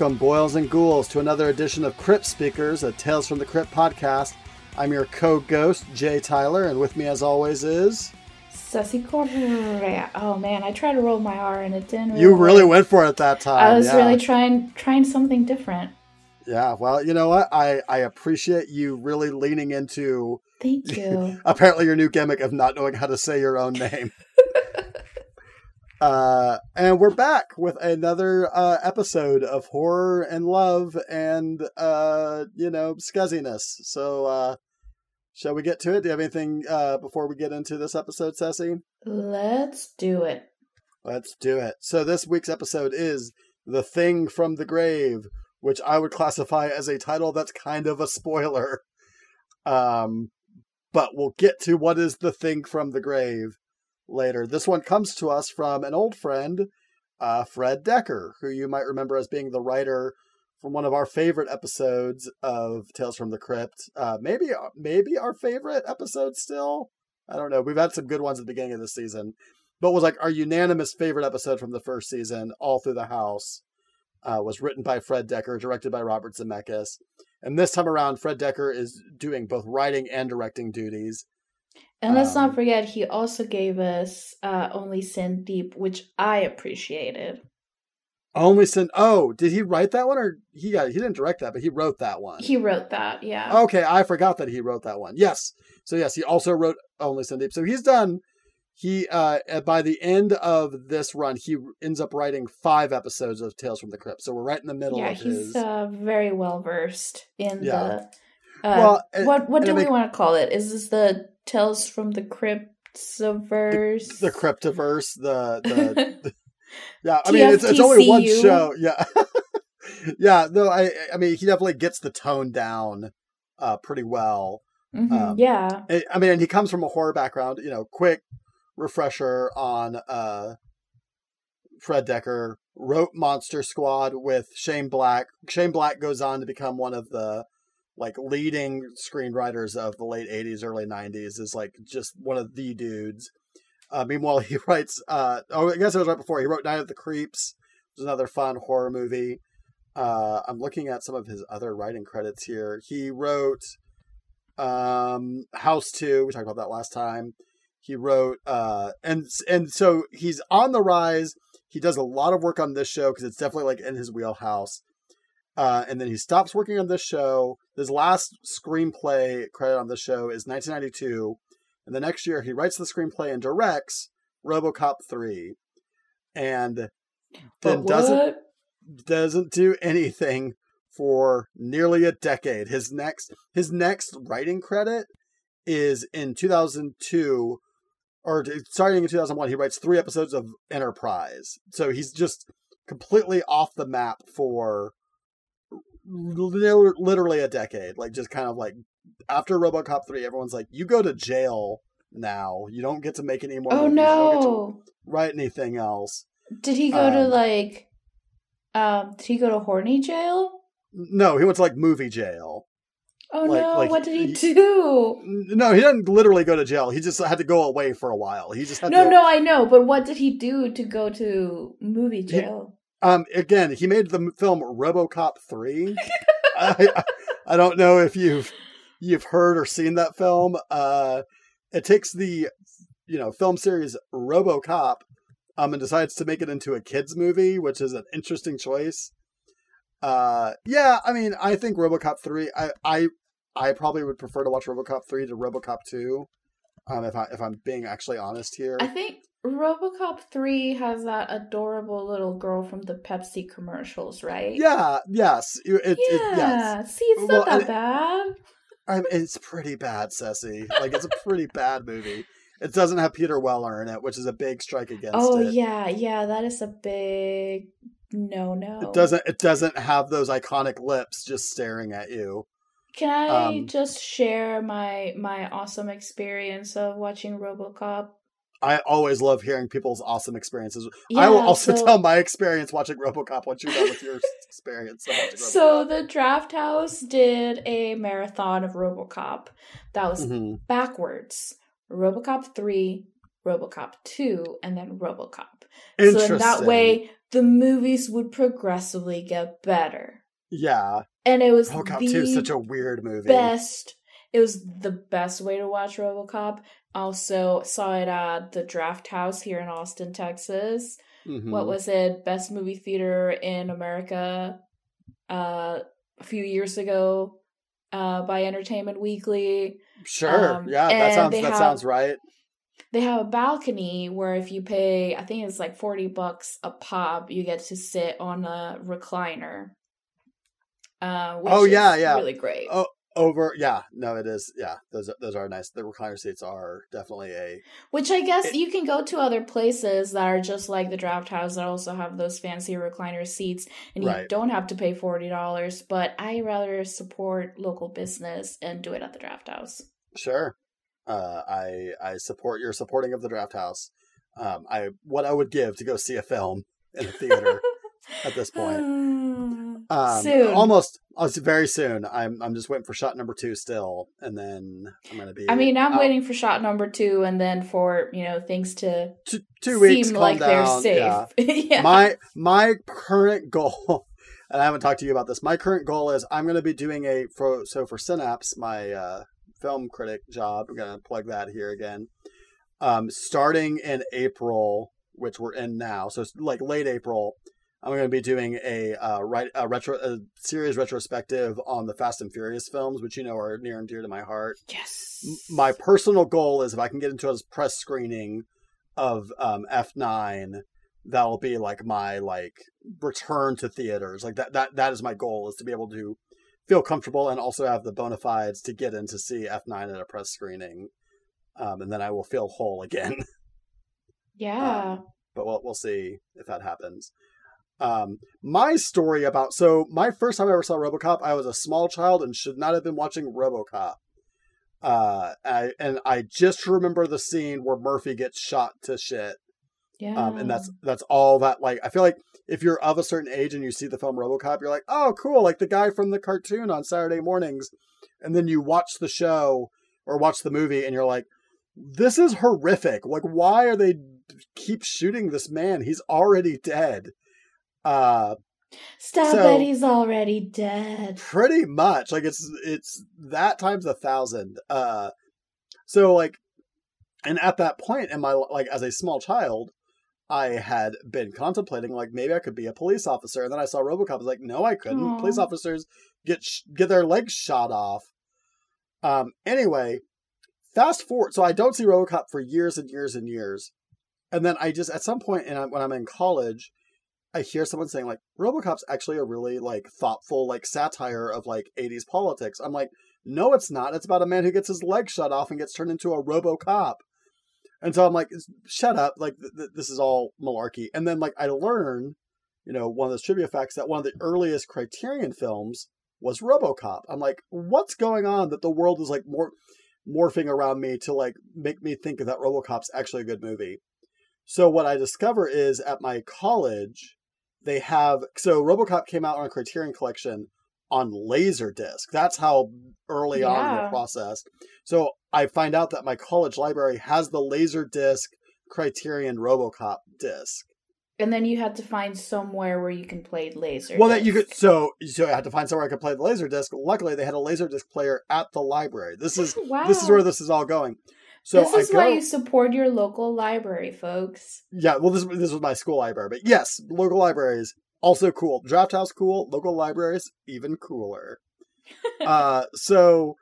welcome, boils and ghouls, to another edition of Crypt Speakers, a Tales from the Crypt podcast. I'm your co-ghost, Jay Tyler, and with me, as always, is Ceci Correa. Oh man, I tried to roll my R and it didn't. Really you. Really work. went for it that time. I was yeah. really trying trying something different. Yeah, well, you know what? I I appreciate you really leaning into. Thank you. apparently, your new gimmick of not knowing how to say your own name. uh, and we're back with another uh, episode of horror and love and uh, you know scuzziness. So, uh, shall we get to it? Do you have anything uh, before we get into this episode, Sassy? Let's do it. Let's do it. So, this week's episode is "The Thing from the Grave," which I would classify as a title that's kind of a spoiler. Um, but we'll get to what is the thing from the grave later. This one comes to us from an old friend, uh, Fred Dekker, who you might remember as being the writer from one of our favorite episodes of Tales from the Crypt. Uh, maybe, maybe our favorite episode still. I don't know. We've had some good ones at the beginning of the season, but was like our unanimous favorite episode from the first season, All Through the House. Uh, was written by Fred Dekker, directed by Robert Zemeckis. And this time around, Fred Dekker is doing both writing and directing duties. And let's Um, not forget, he also gave us uh, Only Sin Deep, which I appreciated. Only sent. Oh, did he write that one, or he got? He didn't direct that, but he wrote that one. He wrote that, yeah. Okay, I forgot that he wrote that one. Yes. So yes, he also wrote Only Sin Deep. So he's done. He uh by the end of this run, he ends up writing five episodes of Tales from the Crypt. So we're right in the middle yeah, of he's his. uh, very well versed in Yeah. the. Uh, Well, and- what what do we make- want to call it? Is this the Tales from the Cryptiverse? the Cryptiverse, the the Yeah, I mean it's it's only one show. Yeah, yeah. No, I I mean he definitely gets the tone down uh pretty well. Mhm, um, yeah. I I mean, and he comes from a horror background. You know, quick refresher on uh Fred Dekker wrote Monster Squad with Shane Black. Shane Black goes on to become one of the like leading screenwriters of the late 80s early 90s is like just one of the dudes. Uh, meanwhile he writes uh oh i guess it was right before he wrote night of the creeps which is another fun horror movie. Uh i'm looking at some of his other writing credits here. He wrote um house 2 we talked about that last time. He wrote uh and and so he's on the rise. He does a lot of work on this show because it's definitely like in his wheelhouse uh, and then he stops working on this show. His last screenplay credit on this show is 1992, and the next year he writes the screenplay and directs RoboCop 3, and then doesn't doesn't do anything for nearly a decade. His next his next writing credit is in 2002 or starting in 2001 he writes 3 episodes of Enterprise. So he's just completely off the map for literally a decade. Like just kind of like after RoboCop 3 everyone's like you go to jail now. You don't get to make any more Oh movies. You don't get to no! write anything else. Did he go to Um, like? Um, did he go to horny jail? No, he went to like movie jail. Oh Like- no! like what did he he- do? No, he didn't literally go to jail. He just had to go away for a while. He just had No, to. no, I know, but what did he do to go to movie jail? Um, again, he made the film RoboCop three. I, I don't know if you've you've heard or seen that film. Uh, it takes the you know film series RoboCop, um, and decides to make it into a kids movie, which is an interesting choice. Uh, yeah, I mean, I think RoboCop three. I I I probably would prefer to watch RoboCop three to RoboCop two. Um, if I if I'm being actually honest here. I think RoboCop 3 has that adorable little girl from the Pepsi commercials, right? Yeah, yes. It, yeah. it- yes. See, it's Well, that bad. I it's pretty bad, Ceci. Like, it's a pretty bad movie. It doesn't have Peter Weller in it, which is a big strike against Oh it. yeah, yeah, that is a big no no. It doesn't. It doesn't have those iconic lips just staring at you. Can I um, just share my my awesome experience of watching RoboCop? I always love hearing people's awesome experiences. Yeah, I will also so- tell my experience watching RoboCop once you're done with your experience. So the Draft House did a marathon of RoboCop that was Mhm. backwards. RoboCop 3, RoboCop 2 and then RoboCop. So in that way the movies would progressively get better. Yeah. And it was RoboCop 2 such a weird movie. best it was the best way to watch RoboCop. Also saw it at the Draft House here in Austin, Texas. Mhm. What was it? Best movie theater in America uh a few years ago uh by Entertainment Weekly. Sure. um, yeah, that sounds that have- sounds right. They have a balcony where if you pay, I think it's like 40 bucks a pop, you get to sit on a recliner. Uh, which Oh, yeah, is yeah. really great. Oh, over yeah, no it is. Yeah, those are, those are nice. The recliner seats are definitely a Which I guess It- you can go to other places that are just like the Draft House that also have those fancy recliner seats, and you Right. don't have to pay forty dollars. But I rather support local business and do it at the Draft House. Sure. Uh, I I support your supporting of the Draft House. Um, I what I would give to go see a film in a theater at this point. Um, Soon. almost. Oh, it's very soon. I'm I'm just waiting for shot number two still, and then I'm gonna be. I mean, I'm out waiting for shot number two, and then for you know things to two, two weeks. seem calm like they're down, safe. yeah. yeah. My my current goal, and I haven't talked to you about this. My current goal is I'm to be doing a for so for Cinapse, my uh, film critic job. I'm to plug that here again. Um, starting in April, which we're in now, so it's like late April. I'm going to be doing a uh, right a retro a series retrospective on the Fast and Furious films, which you know are near and dear to my heart yes. my personal goal is if I can get into a press screening of um, F9, that'll be like my like return to theaters. Like that that that is my goal is to be able to feel comfortable and also have the bona fides to get in to see F9 at a press screening. Um, and then I will feel whole again. yeah. but we'll we'll see if that happens. Um, my story about so my first time I ever saw RoboCop, I was a small child and should not have been watching RoboCop. Uh, I, and I just remember the scene where Murphy gets shot to shit. yeah. Um, and that's that's all that like I feel like if you're of a certain age and you see the film RoboCop, you're like, oh, cool, like the guy from the cartoon on Saturday mornings, and then you watch the show or watch the movie and you're like, this is horrific. Like, why are they keep shooting this man? He's already dead. Uh, Stop so- it, he's already dead. pretty much like it's it's that times a thousand. Uh, so like, and at that point in my like as a small child. I had been contemplating like maybe I could be a police officer, and then I saw RoboCop. I was like, no, I couldn't. Aw. Police officers get sh- get their legs shot off. Um. Anyway, fast forward. So I don't see RoboCop for years and years and years, and then I just at some point, and when I'm in college, I hear someone saying like RoboCop's actually a really like thoughtful like satire of like 80s politics. I'm like, no, it's not. It's about a man who gets his leg shut off and gets turned into a RoboCop. And so I'm like, shut up. Like, th- th- this is all malarkey. And then, like, I learn, you know, one of those trivia facts that one of the earliest Criterion films was Robocop. I'm like, what's going on that the world is like more morphing around me to like make me think that Robocop's actually a good movie. So what I discover is at my college, they have so Robocop came out on a Criterion collection on Laserdisc. That's how early on in the process. So I find out that my college library has the Laserdisc Criterion Robocop disc. And then you had to find somewhere where you can play laser. Well, that you could so so I had to find somewhere I could play the Laserdisc. Luckily, they had a Laserdisc player at the library. This is wow. this is where this is all going. So this is go, why you support your local library, folks. Yeah, well, this this was my school library, but yes, local libraries also cool. Draft house cool. Local libraries even cooler. uh, so,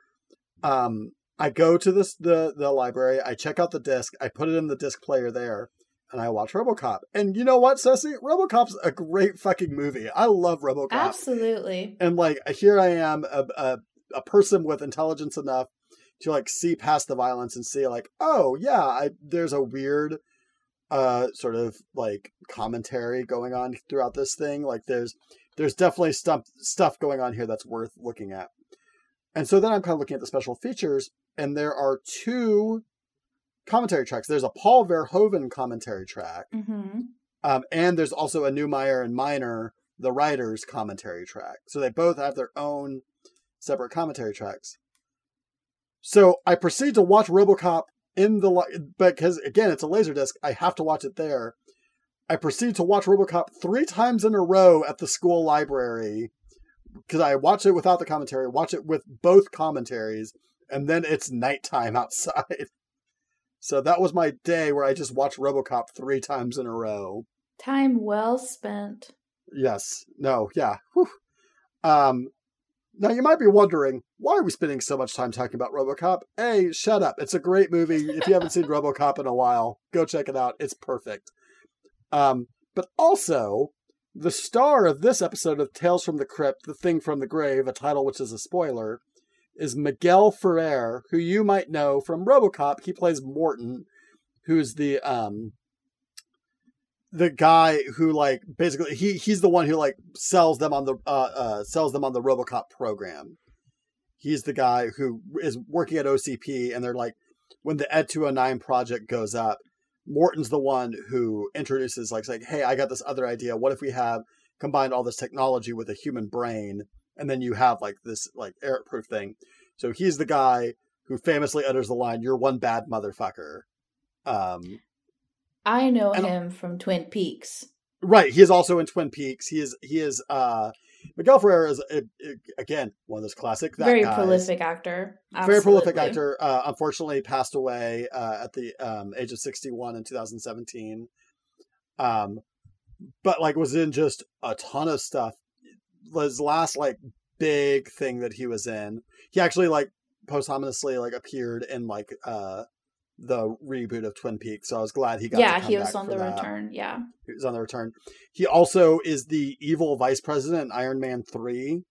um, I go to this the the library. I check out the disc. I put it in the disc player there, and I watch RoboCop. And you know what, Ceci? RoboCop's a great fucking movie. I love RoboCop. Absolutely. And like here I am, a, a a person with intelligence enough to like see past the violence and see like, oh yeah, I, there's a weird uh sort of like commentary going on throughout this thing. Like there's there's definitely stuff stuff going on here that's worth looking at. And so then I'm kind of looking at the special features, and there are two commentary tracks. There's a Paul Verhoeven commentary track, hmm um, and there's also a New Neumeier and Miner, the writers' commentary track. So they both have their own separate commentary tracks. So I proceed to watch RoboCop in the because again it's a laser disc. I have to watch it there. I proceed to watch RoboCop three times in a row at the school library because I watch it without the commentary, watch it with both commentaries, and then it's nighttime outside. So that was my day where I just watched RoboCop three times in a row. Time well spent. Yes. No. Yeah. Whew. Um. Now you might be wondering why are we spending so much time talking about RoboCop? Hey, shut up! It's a great movie. If you haven't seen RoboCop in a while, go check it out. It's perfect. Um. But also, the star of this episode of Tales from the Crypt, The Thing from the Grave, a title which is a spoiler, is Miguel Ferrer, who you might know from RoboCop. He plays Morton, who's the um the guy who like basically he he's the one who like sells them on the uh, uh sells them on the RoboCop program. He's the guy who is working at OCP and they're like when the Ed 209 project goes up, Morton's the one who introduces like saying, "Hey, I got this other idea. What if we have combined all this technology with a human brain and then you have like this like error proof thing." So he's the guy who famously utters the line, "You're one bad motherfucker." Um I know And- him from Twin Peaks. Right. He is also in Twin Peaks. He is. He is. uh Miguel Ferrer is uh, again one of those classic. That Very guys. prolific actor. Very prolific actor. Uh, unfortunately, passed away uh, at the um, age of sixty-one in two thousand seventeen. Um, but like was in just a ton of stuff. His last like big thing that he was in, he actually like posthumously like appeared in like uh the reboot of Twin Peaks. So I was glad he got. Yeah, he was on the that return. Yeah. he was on the return. He also is the evil vice president in Iron Man three,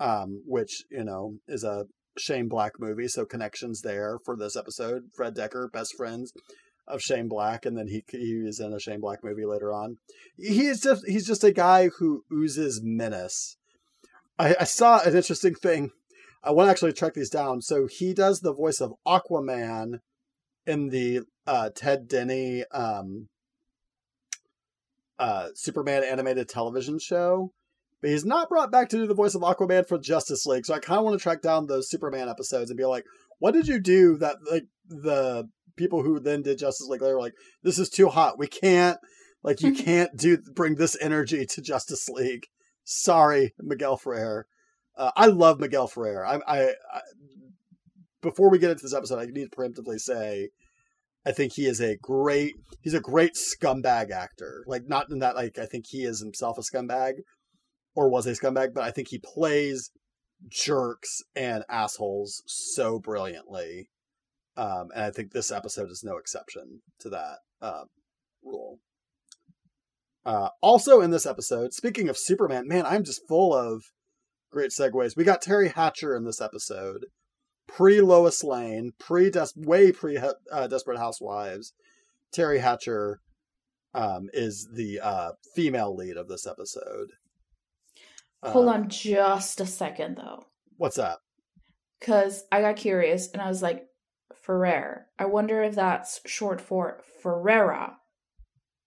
um, which you know is a Shane Black movie, so connections there for this episode. Fred Dekker, best friends of Shane Black, and then he he is in a Shane Black movie later on. He is just he's just a guy who oozes menace. I, I saw an interesting thing. I want to actually track these down. So he does the voice of Aquaman in the uh, Ted Denny um, uh, Superman animated television show, but he's not brought back to do the voice of Aquaman for Justice League. So I kind of want to track down those Superman episodes and be like, what did you do that like the people who then did Justice League they were like, this is too hot. We can't like you can't do bring this energy to Justice League. Sorry, Miguel Ferrer. Uh, I love Miguel Ferrer. I, I, I before we get into this episode, I need to preemptively say I think he is a great he's a great scumbag actor. Like not in that like I think he is himself a scumbag or was a scumbag, but I think he plays jerks and assholes so brilliantly. Um, and I think this episode is no exception to that um, rule. Uh, also in this episode, speaking of Superman, man, I'm just full of great segues. We got Teri Hatcher in this episode, pre Lois Lane, pre way pre uh, Desperate Housewives. Teri Hatcher um, is the uh, female lead of this episode. Hold Uh, on just a second though. What's that? Because I got curious and I was like, Ferrer. I wonder if that's short for Ferrera.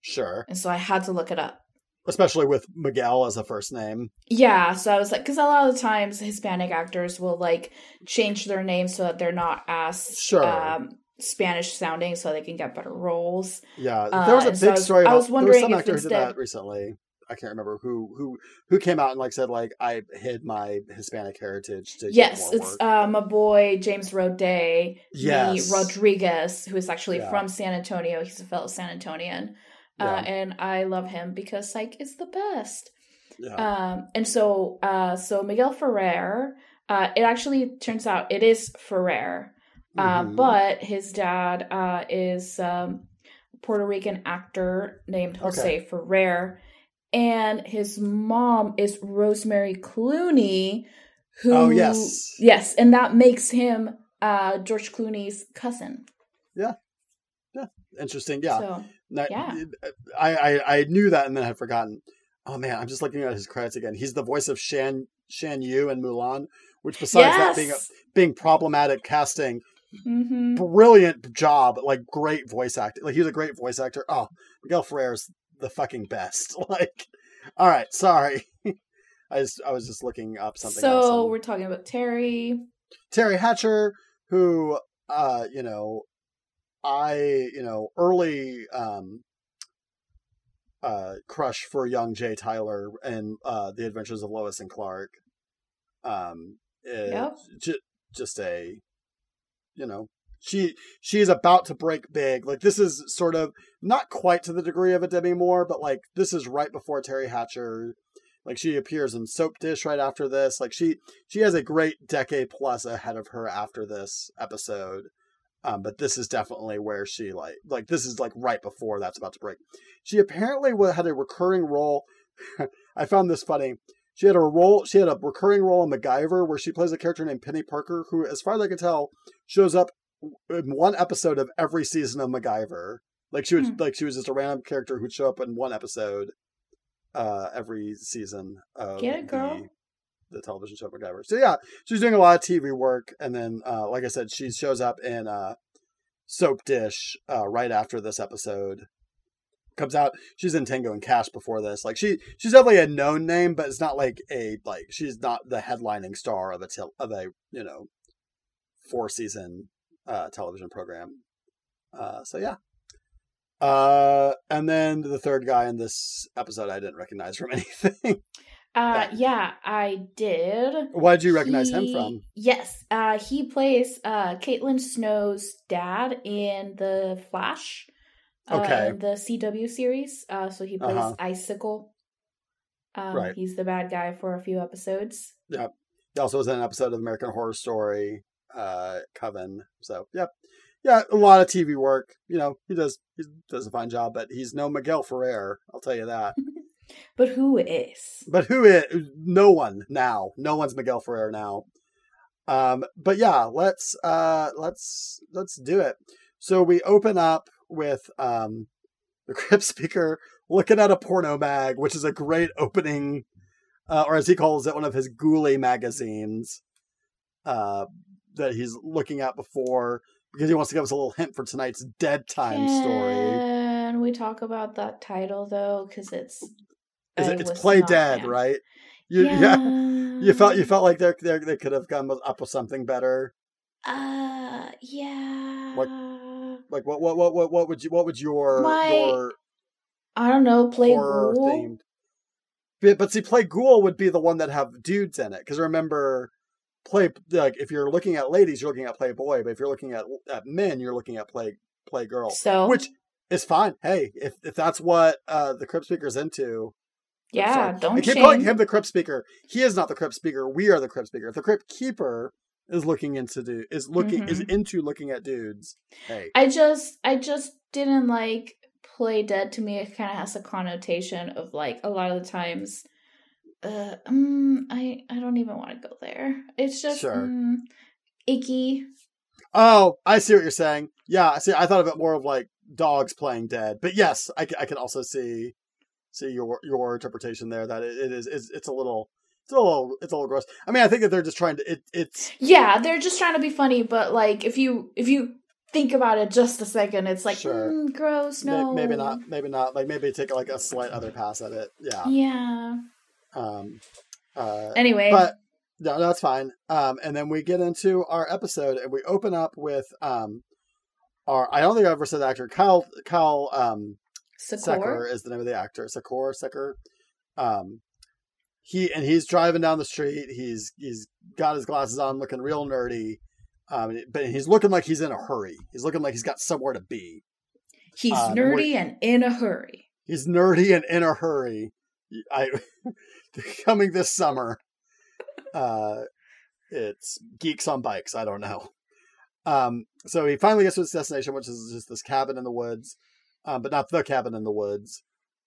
Sure, And so I had to look it up. Especially with Miguel as a first name. Yeah, so I was like, because a lot of the times Hispanic actors will like change their name so that they're not as Sure. um, Spanish sounding, so they can get better roles. Yeah, Uh, there was a so big I was- story I about. was there wondering was some if actor who did that recently. I can't remember who who who came out and like said like I hid my Hispanic heritage to Yes, it's uh, my boy James Roday, Yes. Rodriguez, who is actually Yeah. from San Antonio. He's a fellow San Antonian. Uh, and I love him because Psych is the best. yeah. Um, and so, uh, so Miguel Ferrer, uh, it actually turns out it is Ferrer, uh, Mhm. but his dad uh, is um, a Puerto Rican actor named Jose Okay. Ferrer, and his mom is Rosemary Clooney, who Oh, yes. yes, and that makes him uh, George Clooney's cousin. Yeah, yeah, interesting. Yeah, So Yeah. I, I I knew that and then I had forgotten. Oh man, I'm just looking at his credits again. He's the voice of Shan Shan Yu and Mulan, which besides that being a, being problematic casting, hmm brilliant job, like great voice actor. Like he was a great voice actor. Oh, Miguel Ferrer's the fucking best. Like, all right, sorry. I just I was just looking up something. so we're talking about Teri. Teri Hatcher, who uh, you know, I, you know, early um, uh, crush for young Jay Tyler and uh, the Adventures of Lois and Clark. Um, yep. J- just a, you know, she she's about to break big. Like this is sort of not quite to the degree of a Demi Moore, but like this is right before Teri Hatcher. Like she appears in Soap Dish right after this. Like she she has a great decade plus ahead of her after this episode. Um, but this is definitely where she like like this is like right before that's about to break. She apparently had a recurring role. I found this funny. She had a role. She had a recurring role in MacGyver where she plays a character named Penny Parker, who, as far as I can tell, shows up in one episode of every season of MacGyver. Like she was, mm. like she was just a random character who'd show up in one episode uh, every season of Get it, girl. The, television show MacGyver. So yeah, she's doing a lot of TV work, and then, uh, like I said, she shows up in uh, Soap Dish uh, right after this episode comes out. She's in Tango and Cash before this. Like she, she's definitely a known name, but it's not like a like she's not the headlining star of a of a you know four season uh, television program. Uh, so yeah. Uh, and then the third guy in this episode I didn't recognize from anything. Uh, yeah, I did. Why did you recognize he, him from? Yes, uh, he plays uh Caitlin Snow's dad in the Flash. Uh, okay. the CW series. Uh, so he plays uh-huh. Icicle. Um, right. He's the bad guy for a few episodes. Yep. He also was in an episode of American Horror Story uh, Coven. So, yep. Yeah, a lot of TV work. You know, he does he does a fine job, but he's no Miguel Ferrer. I'll tell you that. but who is? But who is? No one now. No one's Miguel Ferrer now. Um, but yeah, let's uh, let's let's do it. So we open up with um, the Crypt Speaker looking at a porno mag, which is a great opening, uh, or as he calls it, one of his ghoulie magazines. Uh, that he's looking at before because he wants to give us a little hint for tonight's dead time Can story. Can we talk about that title though? Because it's it, it's play dead, fan. right? You, yeah. yeah. you felt you felt like they they could have come up with something better. Uh, yeah. Like, like what what what what what would you what would your My, your I don't know play horror ghoul? themed. But, but see, play ghoul would be the one that have dudes in it because remember play like if you're looking at ladies, you're looking at Playboy, but if you're looking at at men, you're looking at Play Playgirl. So which is fine. Hey, if if that's what uh the Crypt Speaker's into, yeah, don't. I keep calling him the Crypt Speaker. He is not the Crypt Speaker. We are the Crypt Speaker. The Crypt Keeper is looking into do is looking mm-hmm. is into looking at dudes. Hey, I just I just didn't like play dead to me. It kind of has a connotation of like a lot of the times uh, um, I I don't even want to go there. It's just sure. um, icky. Oh, I see what you're saying. Yeah, see, I thought of it more of like dogs playing dead, but yes, I, I can also see see your your interpretation there that it, it is it's, it's a little it's a little it's a little gross. I mean, I think that they're just trying to it, it's yeah, they're just trying to be funny, but like if you if you think about it just a second, it's like sure. mm, gross. No, maybe not. Maybe not. Like maybe take like a slight other pass at it. Yeah. Yeah. Um, uh, anyway, but no, that's fine. Um, and then we get into our episode, and we open up with um, our. I don't think I've ever said the actor Kyle Kyle um, Secker is the name of the actor. Secor Secker. Um, he and he's driving down the street. He's he's got his glasses on, looking real nerdy. Um, but he's looking like he's in a hurry. He's looking like he's got somewhere to be. He's um, nerdy and, and in a hurry. He's nerdy and in a hurry. I coming this summer. Uh, it's Geeks on Bikes. I don't know. Um, so he finally gets to his destination, which is just this cabin in the woods, um, but not the cabin in the woods,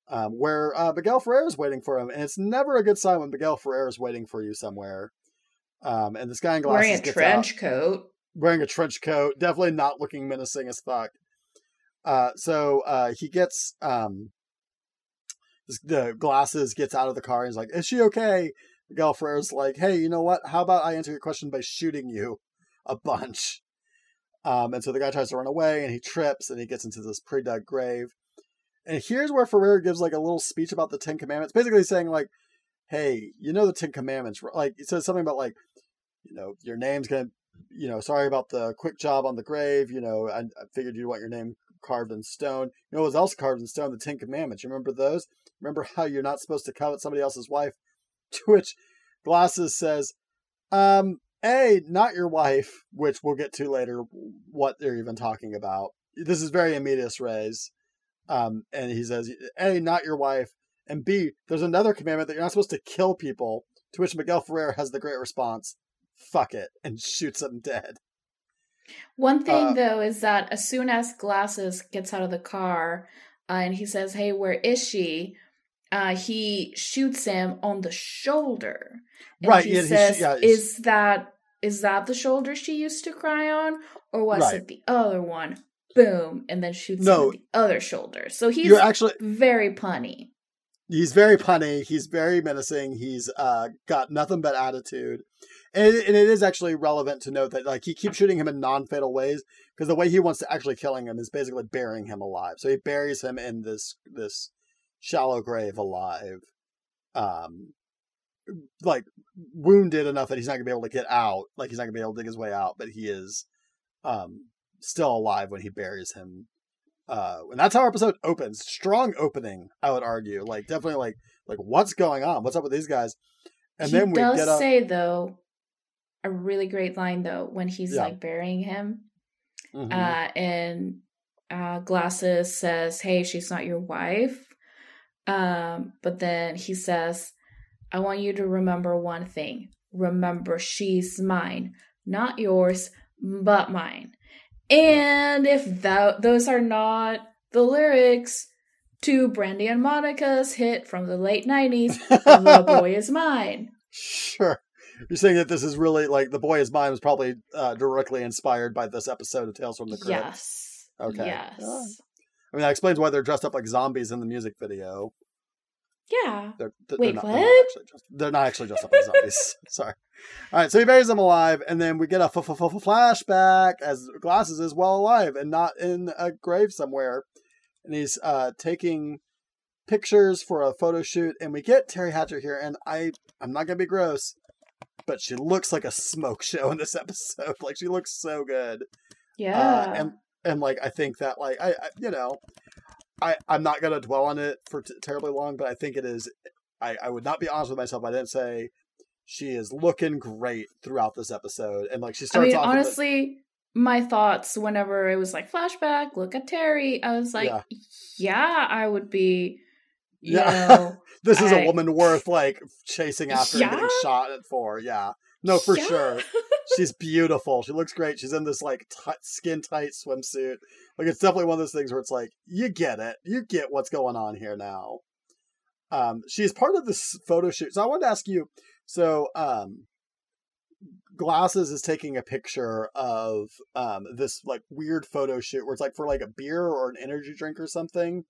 um, where uh, Miguel Ferrer is waiting for him. And it's never a good sign when Miguel Ferrer is waiting for you somewhere. Um, and this guy in glasses wearing a trench out, coat, wearing a trench coat, definitely not looking menacing as fuck. Uh, so uh, he gets um, the glasses gets out of the car and he's like, "Is she okay?" Miguel Ferrer's like, "Hey, you know what? How about I answer your question by shooting you a bunch?" Um, and so the guy tries to run away and he trips and he gets into this pre-dug grave. And here's where Ferrer gives like a little speech about the Ten Commandments, basically saying like, "Hey, you know the Ten Commandments? Like, he says something about like, you know, your name's gonna you know, sorry about the quick job on the grave. You know, I, I figured you'd want your name carved in stone. You know what was also carved in stone? The Ten Commandments. You remember those? Remember how you're not supposed to covet somebody else's wife? To which Glasses says, um, A, not your wife, which we'll get to later what they're even talking about. This is very immediate res. Um, and he says, A, not your wife. And B, there's another commandment that you're not supposed to kill people. To which Miguel Ferrer has the great response, fuck it, and shoots him dead. One thing, uh, though, is that as soon as Glasses gets out of the car uh, and he says, Hey, where is she? Uh, he shoots him on the shoulder. right. He yeah, says, yeah, Is that is that the shoulder she used to cry on? Or was right. it the other one? Boom. And then shoots no, him the other shoulder. So he's actually very punny. He's very punny. He's very menacing. He's uh, got nothing but attitude. And it, and it is actually relevant to note that like he keeps shooting him in non-fatal ways because the way he wants to actually killing him is basically burying him alive. So he buries him in this this shallow grave alive, um, like wounded enough that he's not gonna be able to get out. Like he's not gonna be able to dig his way out, but he is um, still alive when he buries him. Uh, and that's how our episode opens. Strong opening, I would argue. Like definitely, like like what's going on? What's up with these guys? And he then we does get up... say though a really great line though when he's yeah. like burying him, mm-hmm. uh, and uh, Glasses says, "Hey, she's not your wife." Um, but then he says, "I want you to remember one thing. Remember, she's mine, not yours, but mine." And if that those are not the lyrics to Brandy and Monica's hit from the late '90s, "The Boy Is Mine." Sure. You're saying that this is really like the boy is mine was probably uh, directly inspired by this episode of Tales from the Crypt. Yes. Okay. Yes. I mean, that explains why they're dressed up like zombies in the music video. Yeah. They're, they're Wait, not, what? They're not, just, they're not actually dressed up like zombies. Sorry. All right, so he buries them alive, and then we get a f- f- f- flashback as Glasses is well alive and not in a grave somewhere, and he's uh, taking pictures for a photo shoot, and we get Teri Hatcher here, and I I'm not gonna be gross but she looks like a smoke show in this episode. Like she looks so good. Uh, yeah. Uh, and and like I think that like I, I you know I I'm not gonna dwell on it for t- terribly long, but I think it is. I I would not be honest with myself. I didn't say she is looking great throughout this episode, and like she starts. I mean, honestly. my thoughts whenever it was like flashback, look at Teri. I was like, yeah, yeah I would be you yeah. Know, this is I, a woman worth like chasing after yeah? and getting shot at for. Yeah. No, for yeah. sure. She's beautiful. She looks great. She's in this like t- skin tight swimsuit. Like it's definitely one of those things where it's like you get it. You get what's going on here now. Um, she's part of this photo shoot. So I wanted to ask you. So, um, Glasses is taking a picture of um this like weird photo shoot where it's like for like a beer or an energy drink or something.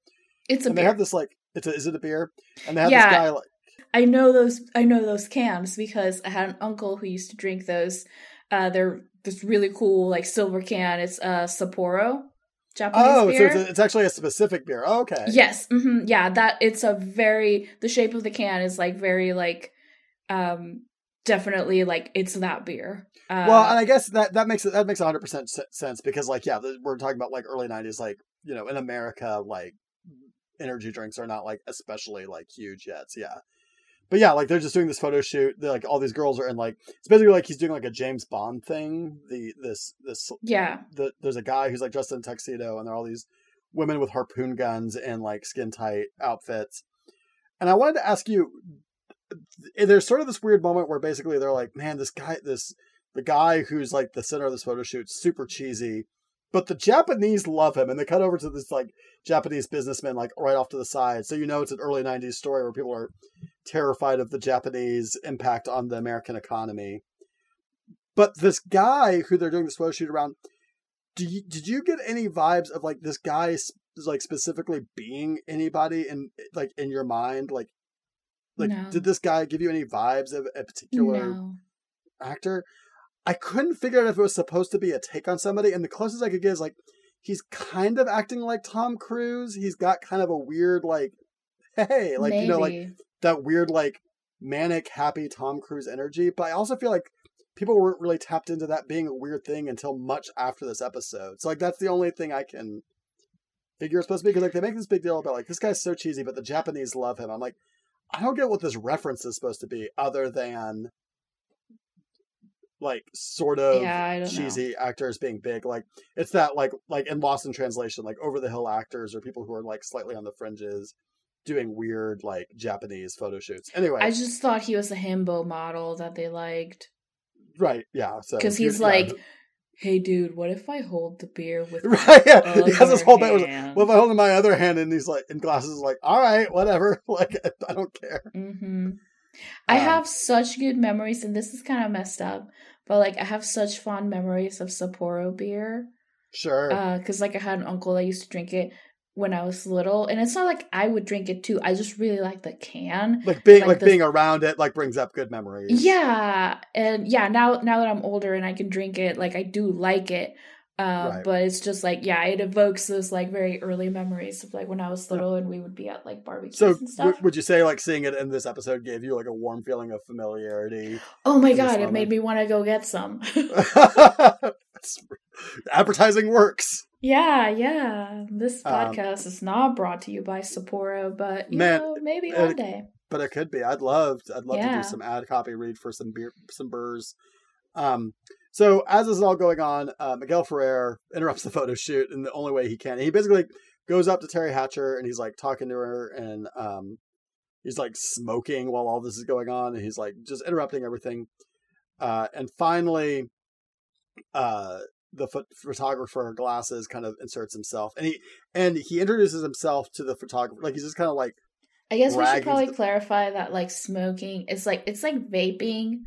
It's a and beer. they have this like it's a, is it a beer? And they have yeah, this guy like I know those I know those cans because I had an uncle who used to drink those. Uh they're this really cool like silver can. It's uh Sapporo. Japanese oh, beer. so it's, it's, actually a specific beer. Oh, okay. Yes. Mm-hmm, yeah, that it's a very the shape of the can is like very like um definitely like it's that beer. Uh, well, and I guess that that makes it that makes 100% sense because like yeah, we're talking about like early 90s like, you know, in America like energy drinks are not like especially like huge yet. So, yeah. But yeah, like they're just doing this photo shoot. They're, like all these girls are in like it's basically like he's doing like a James Bond thing. The this this yeah. The, there's a guy who's like dressed in tuxedo, and there are all these women with harpoon guns and like skin tight outfits. And I wanted to ask you, there's sort of this weird moment where basically they're like, man, this guy, this the guy who's like the center of this photo shoot, super cheesy but the Japanese love him, and they cut over to this like Japanese businessman like right off to the side. So you know it's an early '90s story where people are terrified of the Japanese impact on the American economy. But this guy who they're doing this photo shoot around, do you, did you get any vibes of like this guy like specifically being anybody in like in your mind? Like, like no. did this guy give you any vibes of a particular no. actor? I couldn't figure out if it was supposed to be a take on somebody, and the closest I could get is like he's kind of acting like Tom Cruise. He's got kind of a weird like, hey, like Maybe. you know, like that weird like manic happy Tom Cruise energy. But I also feel like people weren't really tapped into that being a weird thing until much after this episode. So like that's the only thing I can figure it's supposed to be because like they make this big deal about like this guy's so cheesy, but the Japanese love him. I'm like, I don't get what this reference is supposed to be, other than like sort of yeah, cheesy know. actors being big. Like it's that like like in Lost in Translation, like over the hill actors or people who are like slightly on the fringes doing weird like Japanese photo shoots. Anyway, I just thought he was a himbo model that they liked. Right. Yeah. So because he's like. Yeah. Hey dude, what if I hold the beer with right? Yeah, he has this whole thing. Like, what if I hold in my other hand and he's like, in glasses, like, all right, whatever. Like, I don't care. Mm-hmm. I um, have such good memories, and this is kind of messed up, but like I have such fond memories of Sapporo beer. Sure. Because uh, like I had an uncle that used to drink it when I was little, and it's not like I would drink it too. I just really like the can. Like being like, like being around it like brings up good memories. Yeah, and yeah. Now now that I'm older and I can drink it, like I do like it. Uh, right. But it's just like yeah, it evokes those like very early memories of like when I was little and we would be at like barbecues so and stuff. W- would you say like seeing it in this episode gave you like a warm feeling of familiarity? Oh my god, it made me want to go get some. Advertising works. Yeah, yeah. This um, podcast um, is not brought to you by Sapporo, but you man, know, maybe one day. But it could be. I'd love. To, I'd love yeah. to do some ad copy read for some beer, some burrs. Um, so as this is all going on, uh, Miguel Ferrer interrupts the photo shoot in the only way he can. he basically goes up to Teri Hatcher and he's like talking to her and um, he's like smoking while all this is going on and he's like just interrupting everything. Uh, and finally, uh, the ph- photographer glasses kind of inserts himself and he and he introduces himself to the photographer like he's just kind of like I guess we should probably the... clarify that like smoking is like it's like vaping,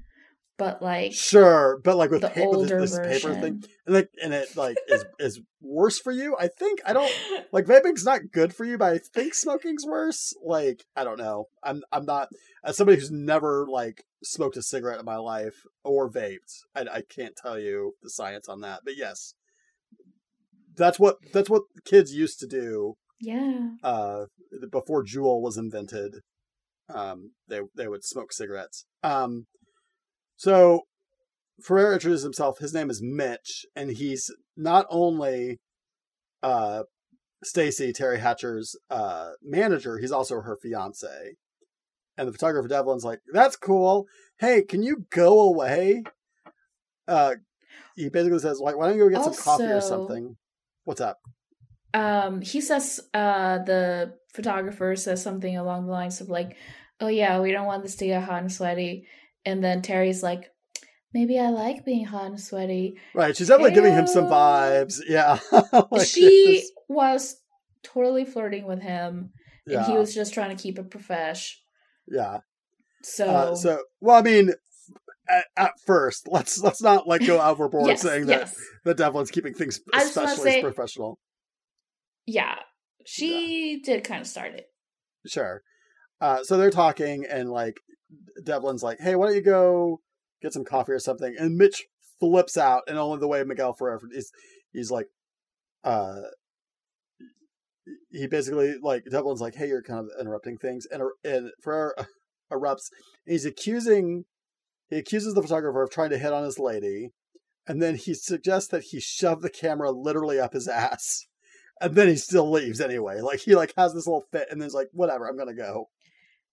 but like sure, but like with, the pa- older with this, this paper thing, and like and it like is is worse for you. I think I don't like vaping's not good for you, but I think smoking's worse. Like I don't know. I'm I'm not as somebody who's never like smoked a cigarette in my life or vaped. I, I can't tell you the science on that, but yes, that's what that's what kids used to do. Yeah. Uh, before Juul was invented, um, they they would smoke cigarettes. Um, so Ferrer introduces himself. His name is Mitch, and he's not only uh, Stacy Teri Hatcher's uh, manager, he's also her fiance. And the photographer Devlin's like, "That's cool. Hey, can you go away?" Uh, he basically says, "Like, why don't you go get also, some coffee or something?" What's up? Um, he says, uh, the photographer says something along the lines of like, "Oh yeah, we don't want this to get hot and sweaty." And then Teri's like, maybe I like being hot and sweaty. Right. She's definitely giving him some vibes. Yeah. like she this... was totally flirting with him. And yeah. he was just trying to keep it profesh. Yeah. So uh, so well I mean at, at, first, let's let's not like go overboard yes, saying that yes. the Devlin's keeping things especially say, professional. Yeah. She yeah. did kind of start it. Sure. Uh, so they're talking and like Devlin's like, "Hey, why don't you go get some coffee or something?" And Mitch flips out, and only the way Miguel Ferrer is, he's like, uh, he basically like Devlin's like, "Hey, you're kind of interrupting things," and and Ferrer erupts. he's accusing, he accuses the photographer of trying to hit on his lady, and then he suggests that he shoved the camera literally up his ass. And then he still leaves anyway. Like he like has this little fit, and then he's like, "Whatever, I'm gonna go."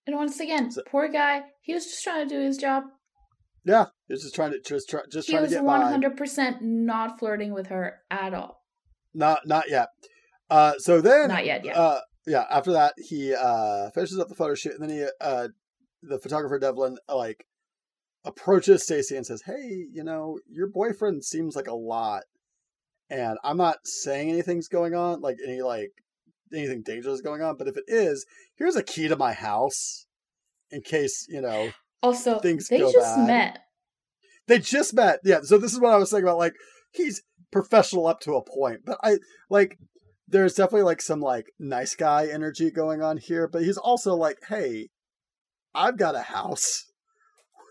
And once again, so, poor guy. He was just trying to do his job. Yeah, he was just trying to just try, just he trying to get He was one hundred percent not flirting with her at all. Not not yet. Uh, so then not yet. Yeah. Uh, yeah. After that, he uh finishes up the photo shoot, and then he uh the photographer Devlin like approaches Stacy and says, "Hey, you know, your boyfriend seems like a lot." And I'm not saying anything's going on, like any like anything dangerous going on. But if it is, here's a key to my house in case you know. Also, things they just bad. met. They just met. Yeah. So this is what I was saying about like he's professional up to a point, but I like there's definitely like some like nice guy energy going on here, but he's also like, hey, I've got a house.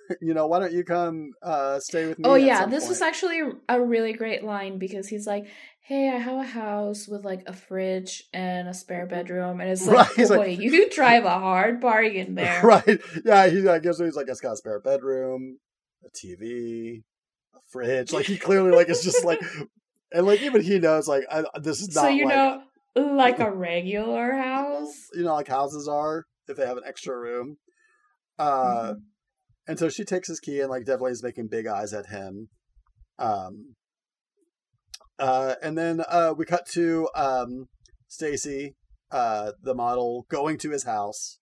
you know, why don't you come uh, stay with me? Oh yeah, this point? was actually a really great line because he's like, "Hey, I have a house with like a fridge and a spare bedroom," and it's like, right. "Boy, like, you drive a hard bargain there." Right? Yeah, he I guess he's like, "It's got a spare bedroom, a TV, a fridge. Like he clearly like is just like, and like even he knows like I, this is not. So you like, know, like a regular house. You know, like houses are if they have an extra room. Uh, mm-hmm. And so she takes his key and like definitely is making big eyes at him. Um. Uh, and then uh, we cut to um, Stacy, uh, the model, going to his house.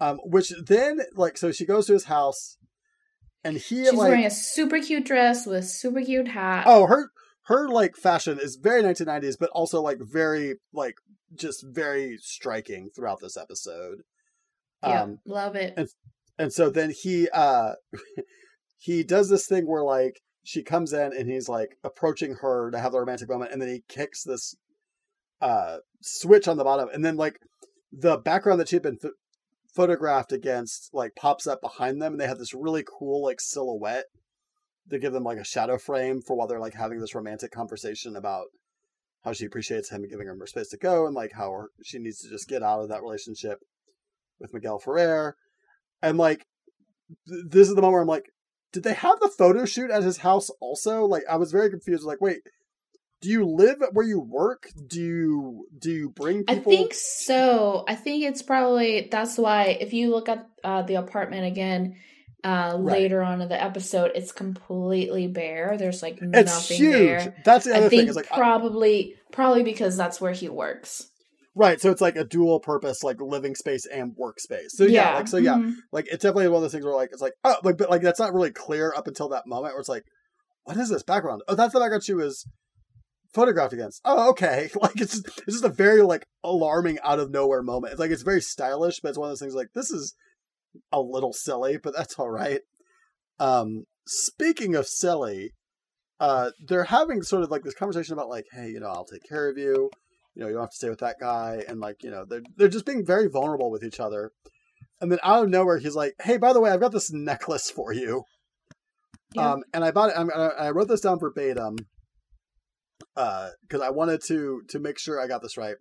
Um, which then like so she goes to his house and he She's like, wearing a super cute dress with super cute hat. Oh, her her like fashion is very 1990s, but also like very like just very striking throughout this episode. Yeah, um, love it. And and so then he uh he does this thing where like she comes in and he's like approaching her to have the romantic moment, and then he kicks this uh switch on the bottom, and then like the background that she'd been photographed against like pops up behind them and they have this really cool like silhouette to give them like a shadow frame for while they're like having this romantic conversation about how she appreciates him giving her more space to go and like how she needs to just get out of that relationship with Miguel Ferrer. And like th- this is the moment where I'm like, did they have the photo shoot at his house also? Like I was very confused. Like, wait, do you live where you work? Do you do you bring people? I think so. I think it's probably that's why if you look at uh, the apartment again uh, right. later on in the episode, it's completely bare. There's like it's nothing huge. there. That's the other I thing. Is like probably I... probably because that's where he works. Right, so it's like a dual purpose, like living space and workspace. So yeah, yeah like so yeah, mm-hmm. like it's definitely one of those things where like it's like oh, like but like that's not really clear up until that moment where it's like, what is this background? Oh, that's the background she was photographed against. Oh, okay. Like it's just, it's just a very like alarming out of nowhere moment. It's like it's very stylish, but it's one of those things like this is a little silly, but that's all right. Um, speaking of silly, uh, they're having sort of like this conversation about like, hey, you know, I'll take care of you. You know, you don't have to stay with that guy, and like, you know, they're they're just being very vulnerable with each other. And then out of nowhere, he's like, "Hey, by the way, I've got this necklace for you." Yeah. Um, and I bought it. I, I wrote this down verbatim because uh, I wanted to to make sure I got this right.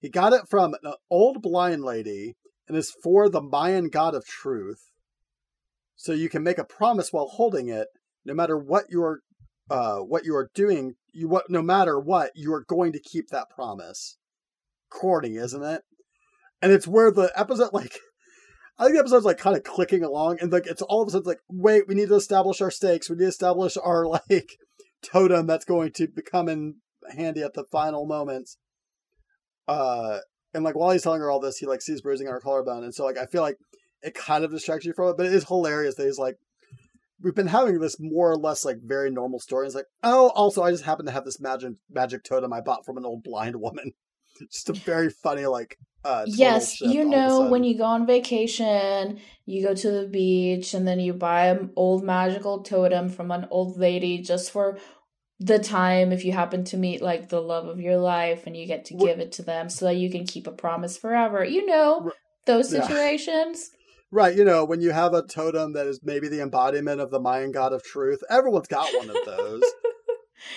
He got it from an old blind lady and is for the Mayan god of truth. So you can make a promise while holding it, no matter what you're uh, what you are doing. You what no matter what you are going to keep that promise. Corny, isn't it? And it's where the episode like. I think the episode's like kind of clicking along, and like it's all of a sudden like, wait, we need to establish our stakes. We need to establish our like totem that's going to become in handy at the final moments. Uh, and like while he's telling her all this, he like sees bruising on her collarbone, and so like I feel like it kind of distracts you from it, but it is hilarious that he's like, we've been having this more or less like very normal story. It's like, oh, also I just happen to have this magic magic totem I bought from an old blind woman. just a very funny like uh, yes, you know when you go on vacation, you go to the beach and then you buy an old magical totem from an old lady just for the time if you happen to meet like the love of your life and you get to give it to them so that you can keep a promise forever. You know those situations. Yeah. Right, you know, when you have a totem that is maybe the embodiment of the Mayan god of truth, everyone's got one of those.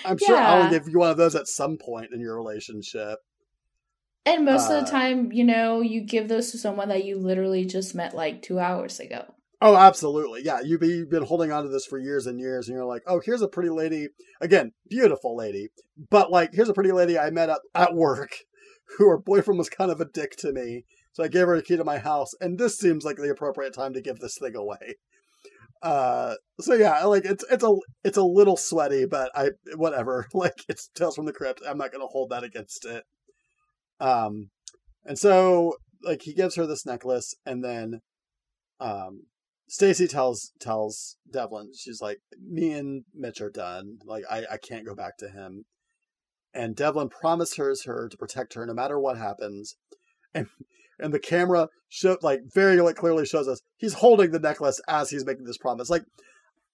I'm yeah. sure I'll give you one of those at some point in your relationship. And most uh, of the uh, time, you know, you give those to someone that you literally just met like two hours ago. Oh, absolutely. Yeah. You've been holding on to this for years and years, and you're like, oh, here's a pretty lady. Again, beautiful lady. But like, here's a pretty lady I met at, at work who her boyfriend was kind of a dick to me. So I gave her a key to my house, and this seems like the appropriate time to give this thing away. Uh, so yeah, like it's it's a it's a little sweaty, but I whatever. Like it's Tales from the Crypt. I'm not gonna hold that against it. Um, and so like he gives her this necklace, and then um, Stacy tells tells Devlin, she's like, me and Mitch are done. Like I, I can't go back to him. And Devlin promises her to protect her no matter what happens. And and the camera show like very like clearly shows us he's holding the necklace as he's making this promise. Like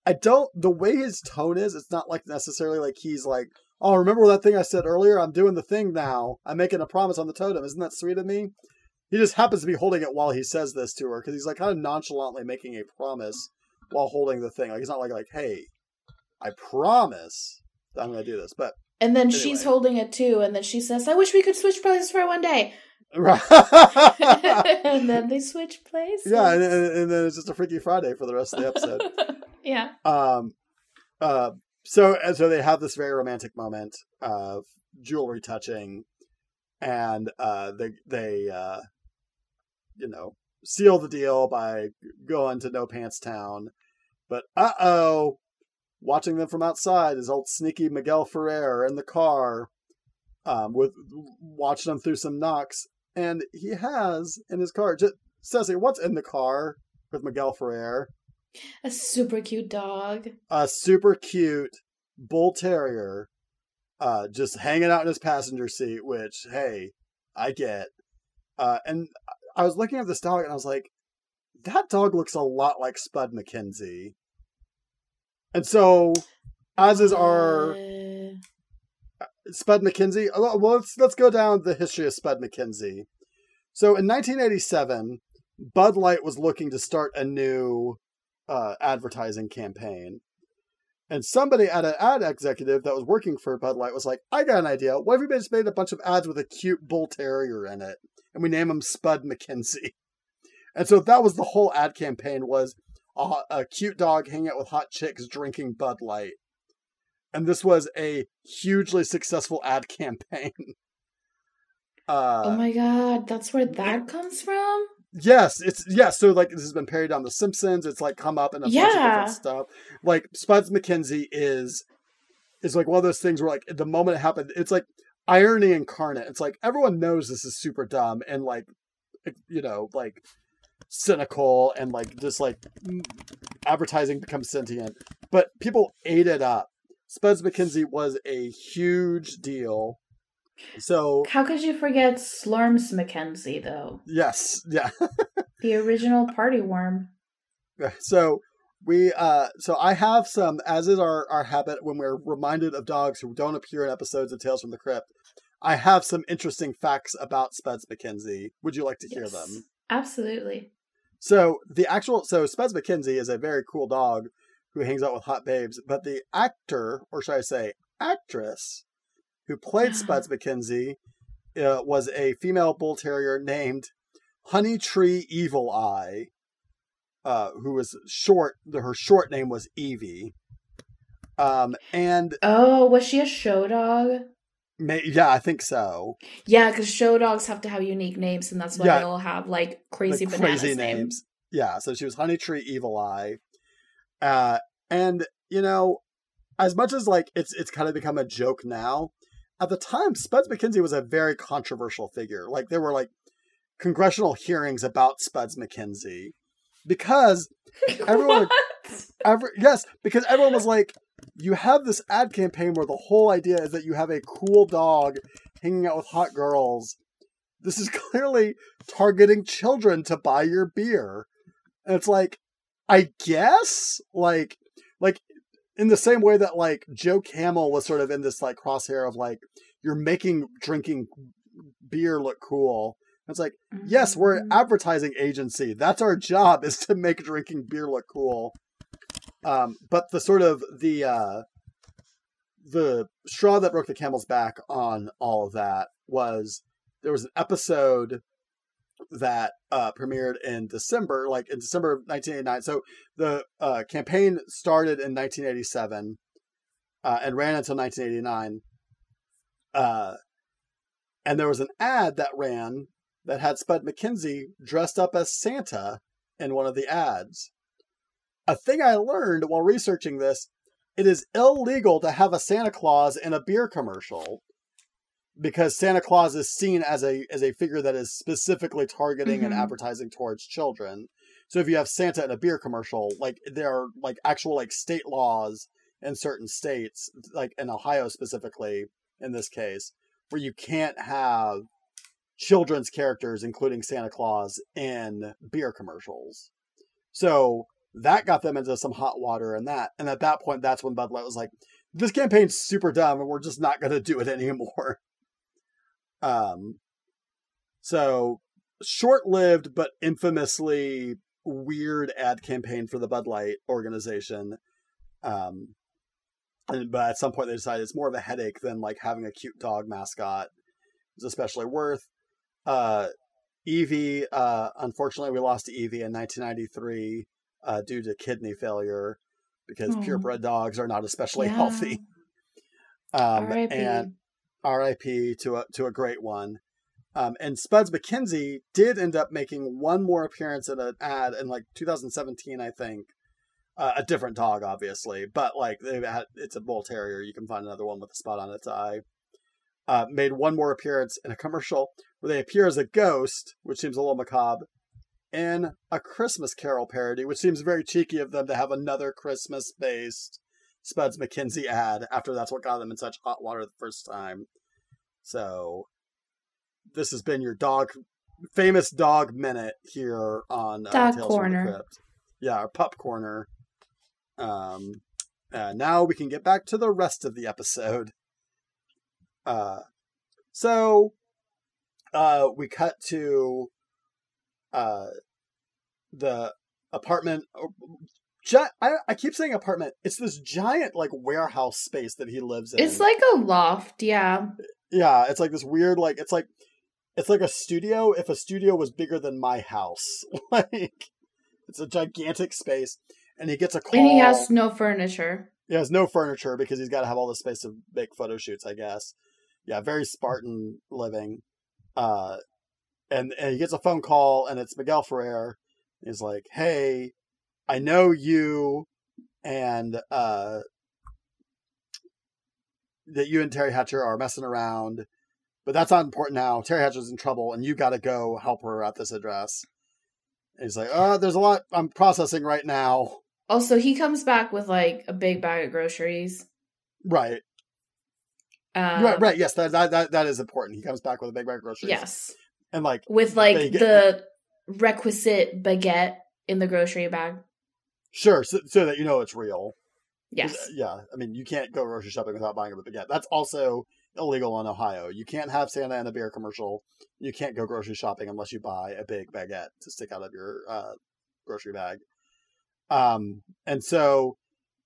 I don't the way his tone is, it's not like necessarily like he's like, oh, remember that thing I said earlier? I'm doing the thing now. I'm making a promise on the totem. Isn't that sweet of me? He just happens to be holding it while he says this to her because he's like kind of nonchalantly making a promise while holding the thing. Like he's not like like, hey, I promise that I'm going to do this. But and then anyway. she's holding it too, and then she says, "I wish we could switch places for one day." Right. and then they switch places. Yeah, and, and, and, then it's just a Freaky Friday for the rest of the episode. yeah. Um, uh, so and so they have this very romantic moment of jewelry touching, and uh, they they uh, you know seal the deal by going to No Pants Town, but uh oh, watching them from outside is old sneaky Miguel Ferrer in the car, um, with watching them through some knocks, and he has in his car. Just, Ceci, what's in the car with Miguel Ferrer? A super cute dog. A super cute bull terrier, uh, just hanging out in his passenger seat. Which, hey, I get. Uh, and I was looking at this dog and I was like, that dog looks a lot like Spud MacKenzie. And so, as is our. Spud MacKenzie. Uh, well, let's let's go down the history of Spud MacKenzie. So, in 1987, Bud Light was looking to start a new uh, advertising campaign. And somebody at an ad executive that was working for Bud Light was like, I got an idea. What if we just made a bunch of ads with a cute bull terrier in it? And we name him Spud MacKenzie. And so that was the whole ad campaign was a, a cute dog hanging out with hot chicks drinking Bud Light. And this was a hugely successful ad campaign. Uh, oh my god, that's where that comes from? Yes, it's yeah. So like this has been parodied on The Simpsons. It's like come up in a yeah. bunch of different stuff. Like Spuds MacKenzie is is like one of those things where like the moment it happened, it's like irony incarnate. It's like everyone knows this is super dumb and like you know like cynical and like just like advertising becomes sentient, but people ate it up. Spuds MacKenzie was a huge deal so how could you forget Slurms MacKenzie though? Yes, yeah. the original party worm. So we uh so I have some as is our our habit when we're reminded of dogs who don't appear in episodes of Tales from the Crypt. I have some interesting facts about Spuds MacKenzie. Would you like to hear yes, them? Absolutely. So the actual so Spuds MacKenzie is a very cool dog who hangs out with hot babes, but the actor, or should I say actress, who played Spuds MacKenzie, uh, was a female bull terrier named Honey Tree Evil Eye, uh, who was short. Her short name was Evie. Um, and oh, was she a show dog? May, yeah, I think so. Yeah, because show dogs have to have unique names, and that's why yeah, they all have like crazy like crazy names. names. Yeah, so she was Honey Tree Evil Eye, uh, and you know, as much as like it's it's kind of become a joke now, at the time, Spuds MacKenzie was a very controversial figure. Like there were like congressional hearings about Spuds MacKenzie because everyone, every, yes, because everyone was like, you have this ad campaign where the whole idea is that you have a cool dog hanging out with hot girls. This is clearly targeting children to buy your beer. And it's like, I guess, like, like in the same way that like Joe Camel was sort of in this like crosshair of like you're making drinking beer look cool. It's like, yes, we're an mm-hmm. advertising agency. That's our job is to make drinking beer look cool. Um, but the sort of the uh, the straw that broke the camel's back on all of that was there was an episode that uh, premiered in December, like in December of 1989. So the uh, campaign started in 1987 uh, and ran until 1989. Uh, and there was an ad that ran that had Spud MacKenzie dressed up as Santa in one of the ads. A thing I learned while researching this it is illegal to have a Santa Claus in a beer commercial because Santa Claus is seen as a as a figure that is specifically targeting mm-hmm. and advertising towards children. So if you have Santa in a beer commercial, like there are like actual like state laws in certain states, like in Ohio specifically, in this case, where you can't have children's characters, including Santa Claus, in beer commercials. So that got them into some hot water and that. And at that point, that's when Bud Light was like, this campaign's super dumb and we're just not going to do it anymore. Um, so short-lived but infamously weird ad campaign for the Bud Light organization. Um, and, but at some point they decided it's more of a headache than like having a cute dog mascot is especially worth. Uh, Evie, uh, unfortunately, we lost to Evie in 1993 uh, due to kidney failure because oh. purebred dogs are not especially yeah. healthy. Um, and R.I.P. to a to a great one. Um, and Spuds MacKenzie did end up making one more appearance in an ad in like 2017, I think. Uh, a different dog, obviously, but like had, it's a bull terrier. You can find another one with a spot on its eye. Uh, made one more appearance in a commercial where they appear as a ghost, which seems a little macabre, in a Christmas Carol parody, which seems very cheeky of them to have another Christmas-based Spuds MacKenzie ad after that's what got them in such hot water the first time. So this has been your dog famous dog minute here on uh, dog Tales corner. Yeah, our pup corner. Um, uh, now we can get back to the rest of the episode. Uh, so uh, we cut to uh, the apartment. Gi- I, I keep saying apartment. It's this giant like warehouse space that he lives in. It's like a loft, yeah. Yeah, it's like this weird like it's like it's like a studio if a studio was bigger than my house. like it's a gigantic space and he gets a call. And he has no furniture. He has no furniture because he's got to have all the space to make photo shoots, I guess. Yeah, very Spartan living. Uh and, and he gets a phone call and it's Miguel Ferrer. He's like, "Hey, I know you and uh that you and Teri Hatcher are messing around but that's not important now. Teri Hatcher's in trouble, and you got to go help her at this address. And he's like, "Oh, there's a lot I'm processing right now." Also, he comes back with like a big bag of groceries. Right. Uh, right. Right. Yes, that, that that that is important. He comes back with a big bag of groceries. Yes. And like with like the requisite baguette in the grocery bag. Sure, so, so that you know it's real. Yes. Yeah. I mean, you can't go grocery shopping without buying a baguette. That's also illegal in Ohio. You can't have Santa and a beer commercial. You can't go grocery shopping unless you buy a big baguette to stick out of your uh, grocery bag. Um, and so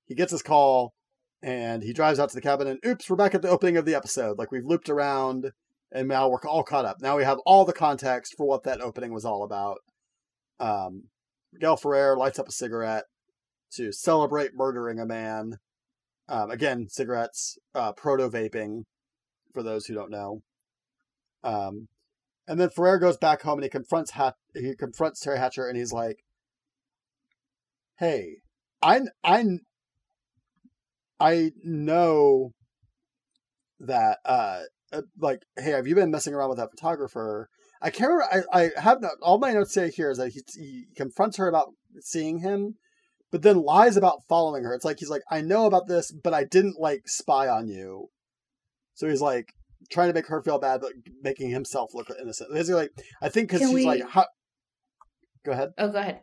he gets his call and he drives out to the cabin and oops, we're back at the opening of the episode. Like we've looped around and now we're all caught up. Now we have all the context for what that opening was all about. Um, Miguel Ferrer lights up a cigarette to celebrate murdering a man. Um, again, cigarettes, uh, proto vaping, for those who don't know. Um, and then Ferrer goes back home and he confronts he confronts Teri Hatcher and he's like, "Hey, I I I know that uh, uh like hey, have you been messing around with that photographer?" I can't remember. I, I have not, all my notes say here is that he, he confronts her about seeing him, but then lies about following her. It's like he's like, I know about this, but I didn't like spy on you. So he's like trying to make her feel bad, but making himself look innocent. Basically, like I think because he's we... like, how... go ahead. Oh, go ahead.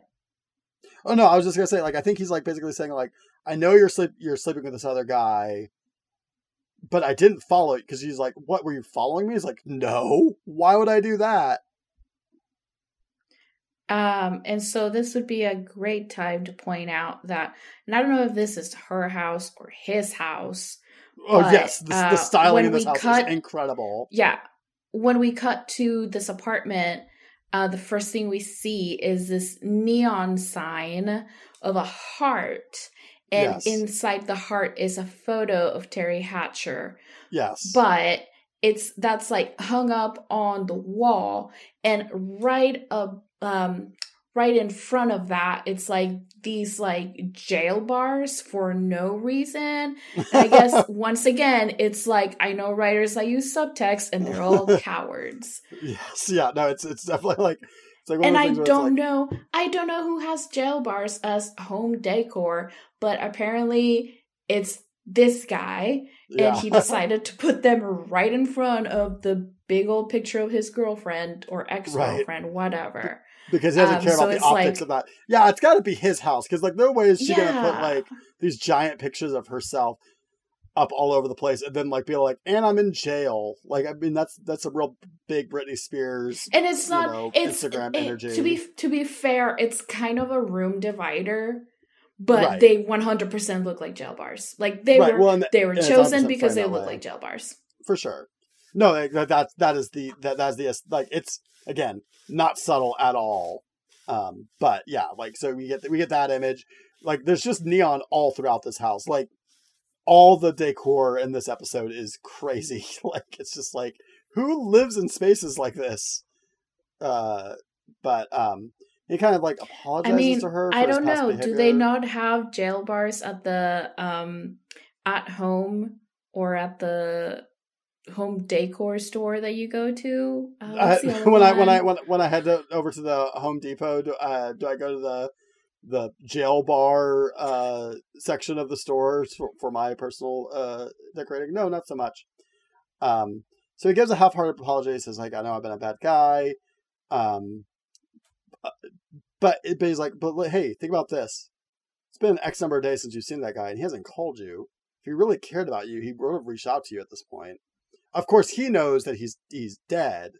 Oh no, I was just gonna say like I think he's like basically saying like I know you're sleep you're sleeping with this other guy, but I didn't follow it because he's like, what were you following me? He's like, no, why would I do that? Um, and so this would be a great time to point out that, and I don't know if this is her house or his house, Oh but, yes, the, uh, the styling in this house cut, is incredible. Yeah, when we cut to this apartment, uh, the first thing we see is this neon sign of a heart, and yes. inside the heart is a photo of Teri Hatcher. Yes, but it's that's like hung up on the wall, and right up um right in front of that it's like these like jail bars for no reason. I guess once again it's like i know writers that use subtext and they're all cowards. Yes yeah no it's it's definitely like it's like and I don't like... know, I don't know who has jail bars as home decor, but apparently it's this guy, yeah. and he decided to put them right in front of the big old picture of his girlfriend or ex girlfriend, right. whatever because he doesn't um, care so about the optics like, of that. Yeah, it's got to be his house because like no way is she yeah. gonna put like these giant pictures of herself up all over the place and then like be like and i'm in jail like i mean that's that's a real big britney spears and it's not know, it's instagram it, energy to be to be fair it's kind of a room divider but right. they 100% look like jail bars like they right. were well, they were chosen because they look like jail bars for sure no that that that is the that that's the like it's again not subtle at all. Um, but yeah, like so we get we get that image. Like there's just neon all throughout this house. Like all the decor in this episode is crazy. like it's just like who lives in spaces like this? Uh, but um, he kind of like apologizes I mean, to her. I don't know. Behavior. Do they not have jail bars at the um at home or at the home decor store that you go to? Uh, uh, when I when I when, when I head to, over to the Home Depot, do, uh, do I go to the the jail bar uh, section of the store for, for my personal uh, decorating? No, not so much. Um, so he gives a half-hearted apology. He says, "Like I know I've been a bad guy," um, but, but he's like, "But hey, think about this. It's been X number of days since you've seen that guy, and he hasn't called you. If he really cared about you, he would have reached out to you at this point." Of course, he knows that he's he's dead,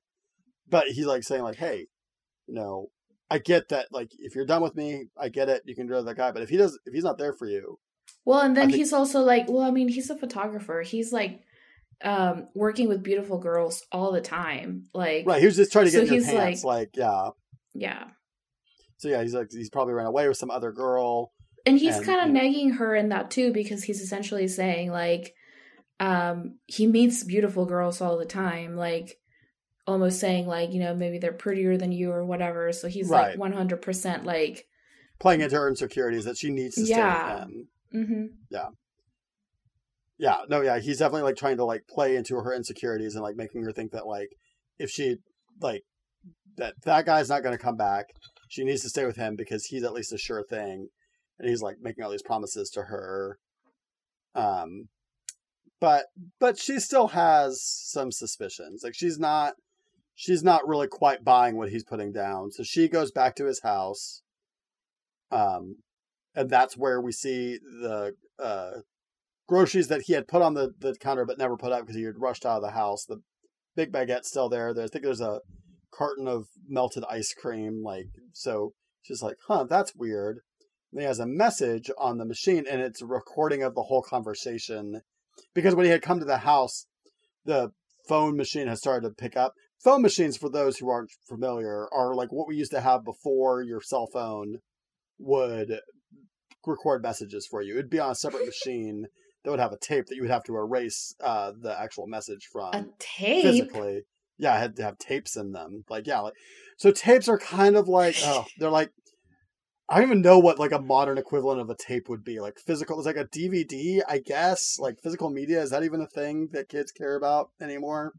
but he's like saying like, "Hey, you know, I get that. Like, if you're done with me, I get it. You can go to that guy. But if he does, if he's not there for you, well, and then think- he's also like, well, I mean, he's a photographer. He's like um working with beautiful girls all the time. Like, right? He was just trying to get so in your pants. Like, like, yeah, yeah. So yeah, he's like he's probably ran away with some other girl. And he's kind of nagging her in that too because he's essentially saying like um he meets beautiful girls all the time like almost saying like you know maybe they're prettier than you or whatever so he's right. like 100% like playing into her insecurities that she needs to yeah. stay with him mm-hmm. yeah yeah no yeah he's definitely like trying to like play into her insecurities and like making her think that like if she like that that guy's not going to come back she needs to stay with him because he's at least a sure thing and he's like making all these promises to her um but but she still has some suspicions. Like she's not she's not really quite buying what he's putting down. So she goes back to his house. Um and that's where we see the uh groceries that he had put on the, the counter but never put up because he had rushed out of the house. The big baguette's still there. There's, I think there's a carton of melted ice cream. Like so she's like, huh, that's weird. And he has a message on the machine and it's a recording of the whole conversation because when he had come to the house, the phone machine had started to pick up. Phone machines, for those who aren't familiar, are like what we used to have before your cell phone would record messages for you. It'd be on a separate machine that would have a tape that you would have to erase uh, the actual message from. A tape? Physically. Yeah, I had to have tapes in them. Like, yeah. Like, so tapes are kind of like, oh, they're like I don't even know what like a modern equivalent of a tape would be. Like physical, it's like a DVD, I guess. Like physical media is that even a thing that kids care about anymore?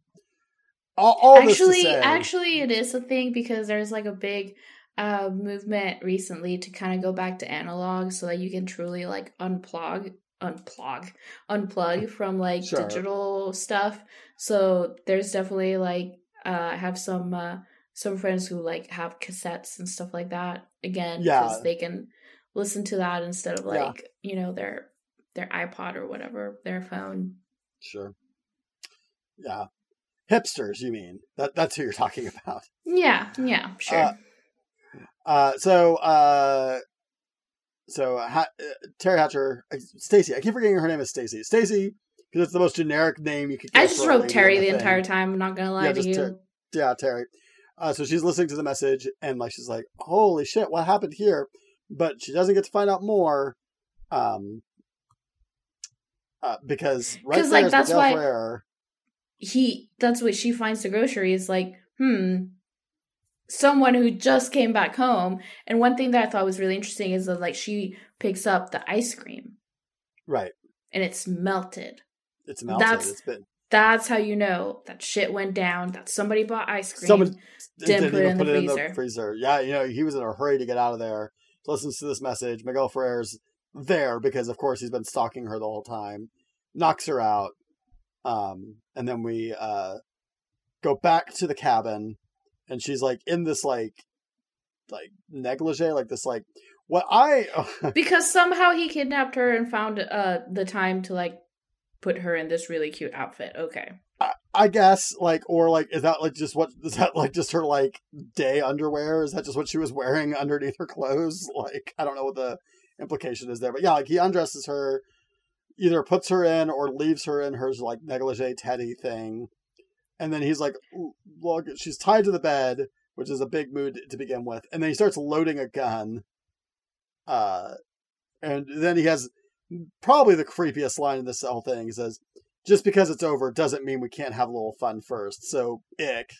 All, all actually, actually, it is a thing because there's like a big uh, movement recently to kind of go back to analog, so that you can truly like unplug, unplug, unplug from like sure. digital stuff. So there's definitely like uh, I have some. Uh, some friends who like have cassettes and stuff like that again because yeah. they can listen to that instead of like yeah. you know their their iPod or whatever their phone. Sure. Yeah. Hipsters, you mean? That that's who you're talking about. Yeah, yeah, sure. Uh, uh so uh so ha- uh, Teri Hatcher, uh, Stacy. I keep forgetting her name is Stacy. Stacy because it's the most generic name you could. I just wrote Teri the entire time. I'm not gonna lie yeah, to you. Ter- yeah, Teri. Uh, so she's listening to the message and like she's like, "Holy shit, what happened here?" But she doesn't get to find out more, um, uh, because right like that's why he that's what she finds the grocery is like, hmm, someone who just came back home. And one thing that I thought was really interesting is that like she picks up the ice cream, right, and it's melted. It's melted. That's, it's been that's how you know that shit went down. That somebody bought ice cream, Someone didn't, put, it in, put it in, the freezer. Yeah, you know he was in a hurry to get out of there. Listens to this message. Miguel Ferrer's there because, of course, he's been stalking her the whole time. Knocks her out, um, and then we uh, go back to the cabin, and she's like in this like like negligee, like this like what I because somehow he kidnapped her and found uh the time to like put her in this really cute outfit. Okay. I, I guess like or like is that like just what is that like just her like day underwear? Is that just what she was wearing underneath her clothes? Like I don't know what the implication is there, but yeah, like he undresses her, either puts her in or leaves her in her like negligee teddy thing, and then he's like, "Look, she's tied to the bed." which is a big mood to begin with. And then he starts loading a gun. Uh, and then he has probably the creepiest line in this whole thing. He says, "Just because it's over doesn't mean we can't have a little fun first. So, ick.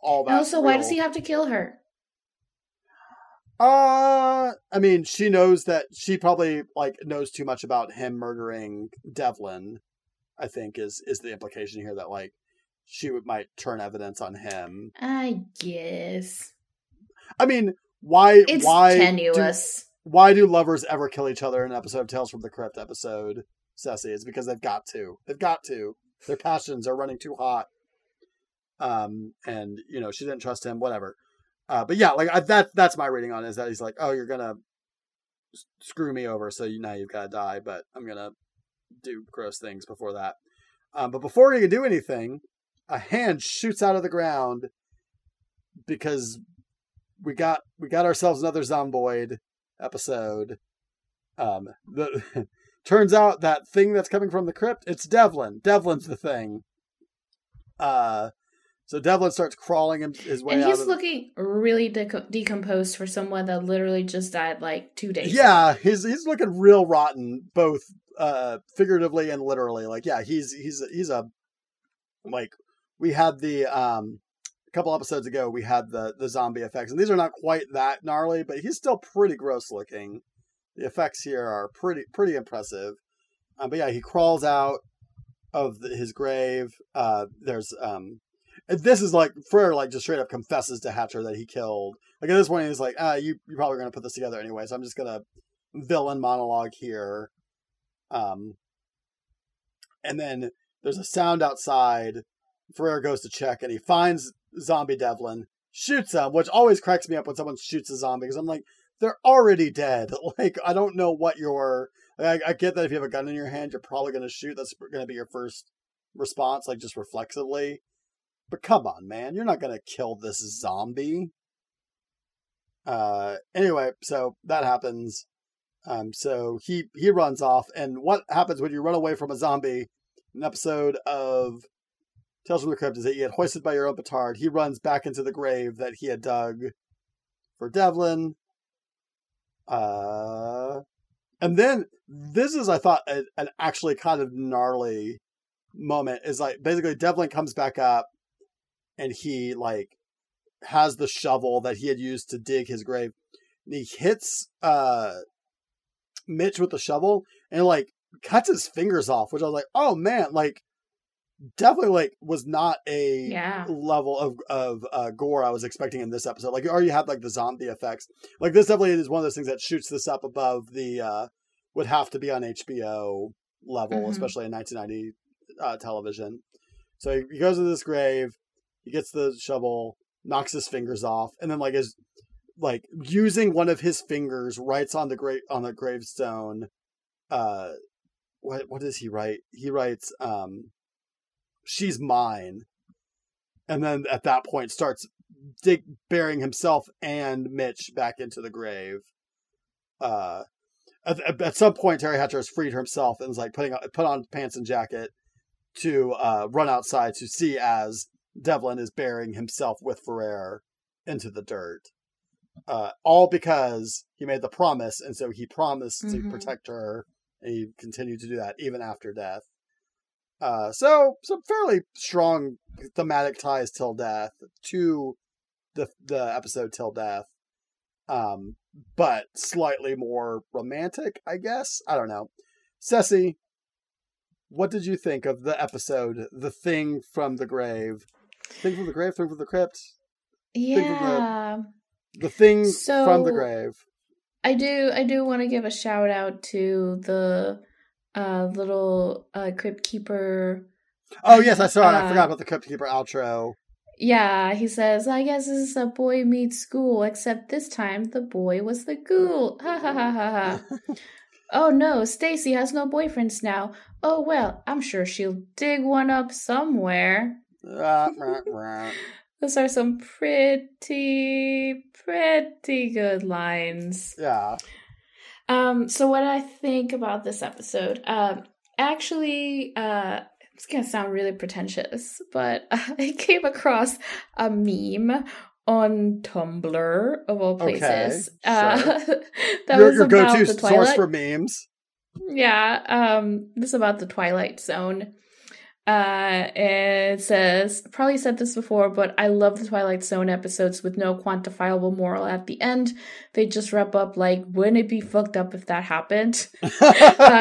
All that. Also, why does he have to kill her? Uh, I mean, she knows that she probably like knows too much about him murdering Devlin. I think is is the implication here that like she would might turn evidence on him. I guess. I mean, why? It's why tenuous. Do, why do lovers ever kill each other in an episode of Tales from the Crypt episode? Ceci, it's because they've got to. They've got to. Their passions are running too hot. Um, and you know she didn't trust him. Whatever. Uh, but yeah, like I, that that's my reading on it, is that he's like, oh, you're gonna screw me over, so you now you've got to die, but I'm gonna do gross things before that. Um, but before he can do anything, a hand shoots out of the ground because we got we got ourselves another zomboid episode. Um, the turns out that thing that's coming from the crypt, it's Devlin. Devlin's the thing. Uh, so Devlin starts crawling his way. And he's looking really de- decomposed for someone that literally just died like two days. Yeah, ago. he's he's looking real rotten, both uh figuratively and literally. Like, yeah, he's he's he's a like we had the um a couple episodes ago we had the the zombie effects, and these are not quite that gnarly, but he's still pretty gross looking. The effects here are pretty pretty impressive. Um, but yeah, he crawls out of the, his grave. Uh, there's um this is like Ferrer like just straight up confesses to Hatcher that he killed. Like at this point he's like, ah, you you're probably gonna put this together anyway, so I'm just gonna villain monologue here. Um and then there's a sound outside. Ferrer goes to check and he finds zombie Devlin, shoots him, which always cracks me up when someone shoots a zombie because I'm like, they're already dead. Like I don't know what your I, I get that if you have a gun in your hand, you're probably gonna shoot. That's gonna be your first response, like just reflexively. But come on, man, you're not gonna kill this zombie. Uh, anyway, so that happens. Um, so he he runs off, and what happens when you run away from a zombie? An episode of Tales from the Crypt is that you get hoisted by your own petard. He runs back into the grave that he had dug for Devlin. Uh, and then this is, I thought, a, an actually kind of gnarly moment. Is like basically Devlin comes back up and he like has the shovel that he had used to dig his grave. And he hits uh Mitch with the shovel and like cuts his fingers off, which I was like, oh man, like definitely like was not a yeah. level of of uh, gore I was expecting in this episode. Like you already had like the zombie effects. Like this definitely is one of those things that shoots this up above the uh would have to be on HBO level, mm-hmm. especially in 1990 uh, television. So he goes to this grave, he gets the shovel, knocks his fingers off, and then like is like using one of his fingers writes on the great on the gravestone. Uh, what what does he write? He writes, um, "She's mine," and then at that point starts dig burying himself and Mitch back into the grave. Uh, at, at some point, Teri Hatcher has freed himself and is like putting put on pants and jacket to uh, run outside to see as Devlin is burying himself with Ferrer into the dirt. Uh, all because he made the promise, and so he promised mm-hmm. to protect her, and he continued to do that even after death. Uh, so some fairly strong thematic ties till death to the the episode till death, um, but slightly more romantic, I guess. I don't know. Ceci, what did you think of the episode "The Thing from the Grave"? Thing from the grave, thing from the crypt. Yeah. The, the, thing so, from the grave. I do I do want to give a shout out to the uh little uh crypt keeper. Oh yes, I saw it. Uh, I forgot about the crypt keeper outro. Yeah, he says, I guess this is a boy meets school, except this time the boy was the ghoul. Ha ha ha ha ha. oh no, Stacy has no boyfriends now. Oh well, I'm sure she'll dig one up somewhere. Those are some pretty, pretty good lines. Yeah. Um, so what I think about this episode, um, actually, uh, it's gonna sound really pretentious, but I came across a meme on Tumblr of all places. Okay, uh, that your, was your go-to source for memes. Yeah, um, this is about the Twilight Zone. Uh, it says, probably said this before, but I love the Twilight Zone episodes with no quantifiable moral at the end. They just wrap up like, wouldn't it be fucked up if that happened? uh,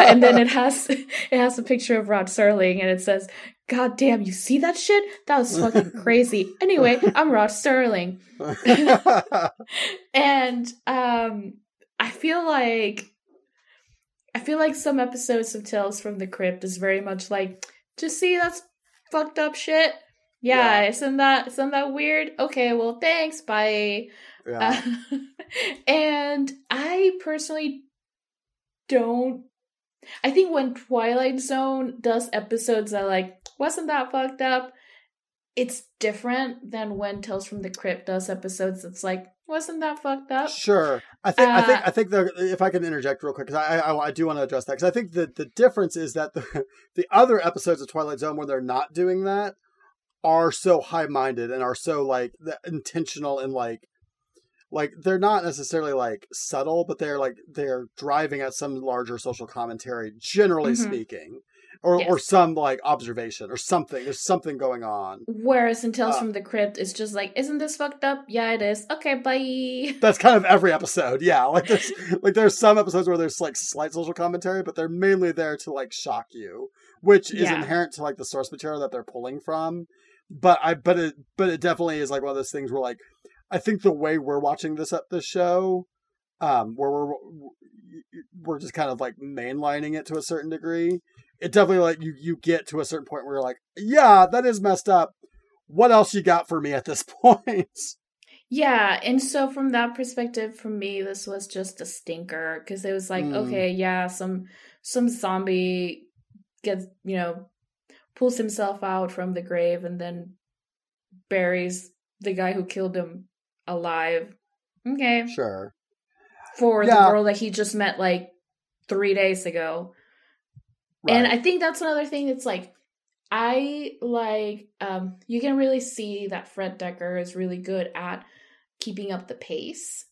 and then it has it has a picture of Rod Serling, and it says, "God damn, you see that shit? That was fucking crazy." anyway, I'm Rod Serling, and um, I feel like I feel like some episodes of Tales from the Crypt is very much like just see that's fucked up shit. Yeah, yeah. isn't that isn't that weird? Okay, well thanks, bye. Yeah. Uh, and I personally don't I think when Twilight Zone does episodes that like wasn't that fucked up, it's different than when Tales from the Crypt does episodes It's like wasn't that fucked up? Sure. I think uh, I think I think the, if I can interject real quick because I, I, I do want to address that because I think that the difference is that the the other episodes of Twilight Zone where they're not doing that are so high minded and are so like intentional and like like they're not necessarily like subtle but they're like they're driving at some larger social commentary generally mm-hmm. speaking or yes. or some like observation or something. There's something going on. Whereas in Tales uh, from the Crypt, it's just like, isn't this fucked up? Yeah, it is. Okay, bye. That's kind of every episode. Yeah, like there's like there's some episodes where there's like slight social commentary, but they're mainly there to like shock you, which is yeah. inherent to like the source material that they're pulling from. But I but it but it definitely is like one of those things where like I think the way we're watching this at this show, um, where we're we're just kind of like mainlining it to a certain degree it definitely like you you get to a certain point where you're like, yeah, that is messed up. What else you got for me at this point? Yeah, and so from that perspective, for me, this was just a stinker because it was like, mm. okay, yeah, some some zombie gets you know pulls himself out from the grave and then buries the guy who killed him alive. Okay, sure. For yeah. the girl that he just met like three days ago. Right. And I think that's another thing that's like I like um you can really see that Fred Dekker is really good at keeping up the pace.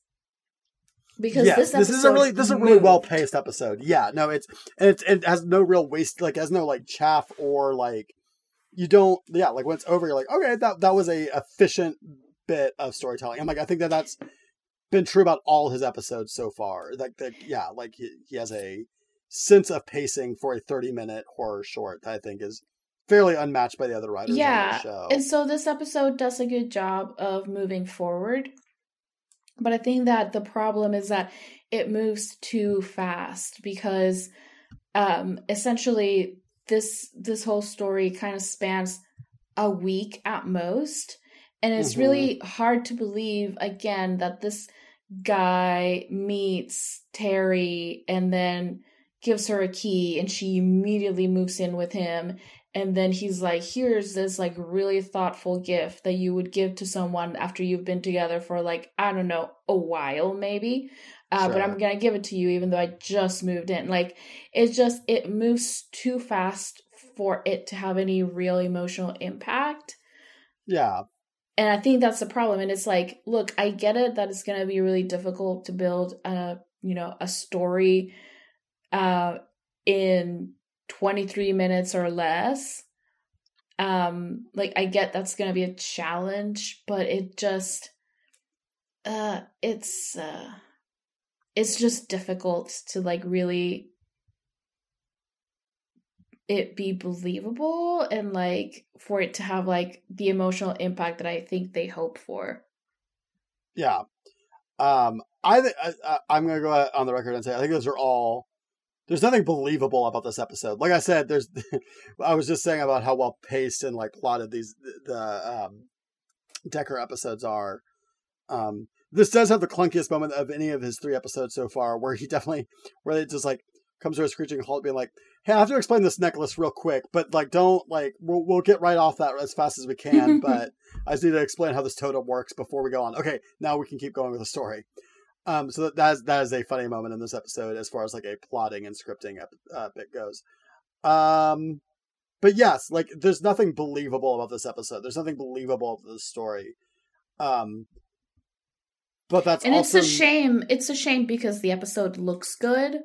Because yes, this, this is a really this is a really well paced episode. Yeah, no, it's and it's it has no real waste like has no like chaff or like you don't yeah like when it's over you're like okay that that was a efficient bit of storytelling. I'm like I think that that's been true about all his episodes so far. Like that yeah like he, he has a sense of pacing for a 30 minute horror short I think is fairly unmatched by the other writers yeah. And so this episode does a good job of moving forward. But I think that the problem is that it moves too fast because um essentially this this whole story kind of spans a week at most and it's mm-hmm. really hard to believe again that this guy meets Teri and then gives her a key and she immediately moves in with him. And then he's like here's this like really thoughtful gift that you would give to someone after you've been together for like i don't know a while maybe. Uh, sure. but i'm gonna give it to you even though i just moved in. Like it's just it moves too fast for it to have any real emotional impact. Yeah. And i think that's the problem. And it's like look i get it that it's gonna be really difficult to build a you know a story uh, in 23 minutes or less. Um, like I get that's gonna be a challenge, but it just uh it's uh it's just difficult to like really it be believable and like for it to have like the emotional impact that I think they hope for. Yeah. Um I think I'm to go on the record and say I think those are all there's nothing believable about this episode. Like I said, there's I was just saying about how well paced and like plotted these the um, Dekker episodes are. Um, this does have the clunkiest moment of any of his three episodes so far, where he definitely where it just like comes to a screeching halt, being like, "Hey, I have to explain this necklace real quick, but like, don't like we'll we'll get right off that as fast as we can, but I just need to explain how this totem works before we go on. Okay, now we can keep going with the story." Um, so that, that is that is a funny moment in this episode as far as like a plotting and scripting uh, bit goes. Um, but yes, like there's nothing believable about this episode. There's nothing believable about this story. Um, but that's and also... it's a shame. It's a shame because the episode looks good.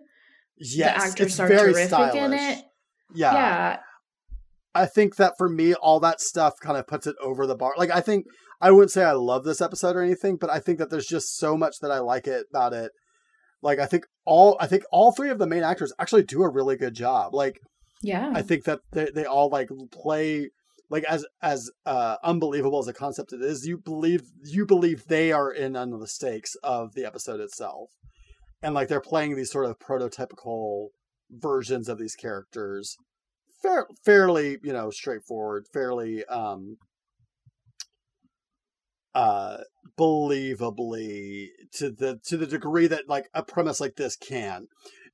Yes, the actors are terrific stylish. in it. Yeah, yeah. I think that for me, all that stuff kind of puts it over the bar. Like, I think I wouldn't say I love this episode or anything, but I think that there's just so much that I like it about it. Like, I think all I think all three of the main actors actually do a really good job. Like, yeah, I think that they they all like play like as as uh, unbelievable as a concept it is. You believe you believe they are in on the stakes of the episode itself, and like they're playing these sort of prototypical versions of these characters fair, fairly, you know, straightforward, fairly um uh believably to the to the degree that like a premise like this can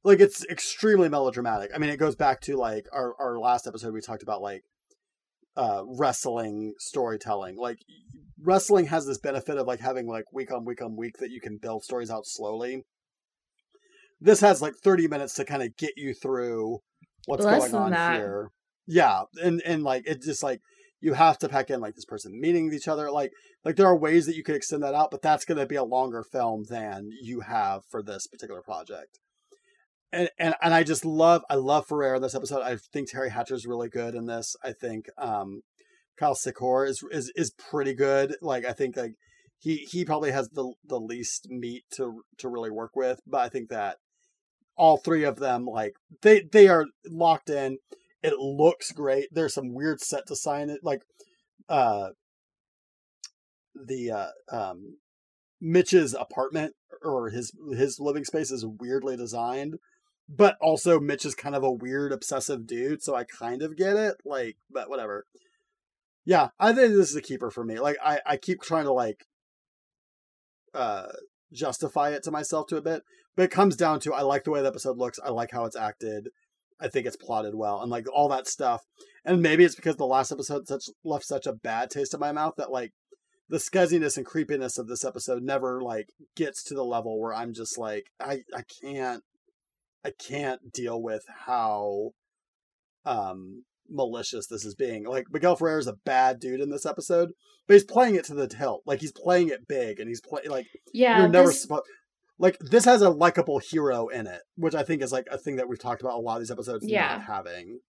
like it's extremely melodramatic i mean it goes back to like our our last episode we talked about like uh wrestling storytelling like wrestling has this benefit of like having like week on week on week that you can build stories out slowly this has like 30 minutes to kind of get you through what's Less going on that. here. Yeah, and and like it just like you have to pack in like this person meeting each other. Like like there are ways that you could extend that out, but that's going to be a longer film than you have for this particular project. And, and and I just love I love Ferrer in this episode. I think Teri Hatcher is really good in this. I think um, Kyle Secor is is is pretty good. Like I think like he he probably has the the least meat to to really work with, but I think that all three of them like they they are locked in it looks great there's some weird set design it like uh the uh um mitch's apartment or his his living space is weirdly designed but also mitch is kind of a weird obsessive dude so i kind of get it like but whatever yeah i think this is a keeper for me like i i keep trying to like uh justify it to myself to a bit. But it comes down to I like the way the episode looks. I like how it's acted. I think it's plotted well and like all that stuff. And maybe it's because the last episode such left such a bad taste in my mouth that like the scuzziness and creepiness of this episode never like gets to the level where I'm just like I I can't I can't deal with how um malicious this is being. Like Miguel Ferrer is a bad dude in this episode, but he's playing it to the tilt. Like he's playing it big, and he's playing like yeah. You're never this... supposed. Like this has a likable hero in it, which I think is like a thing that we've talked about a lot of these episodes yeah. not having.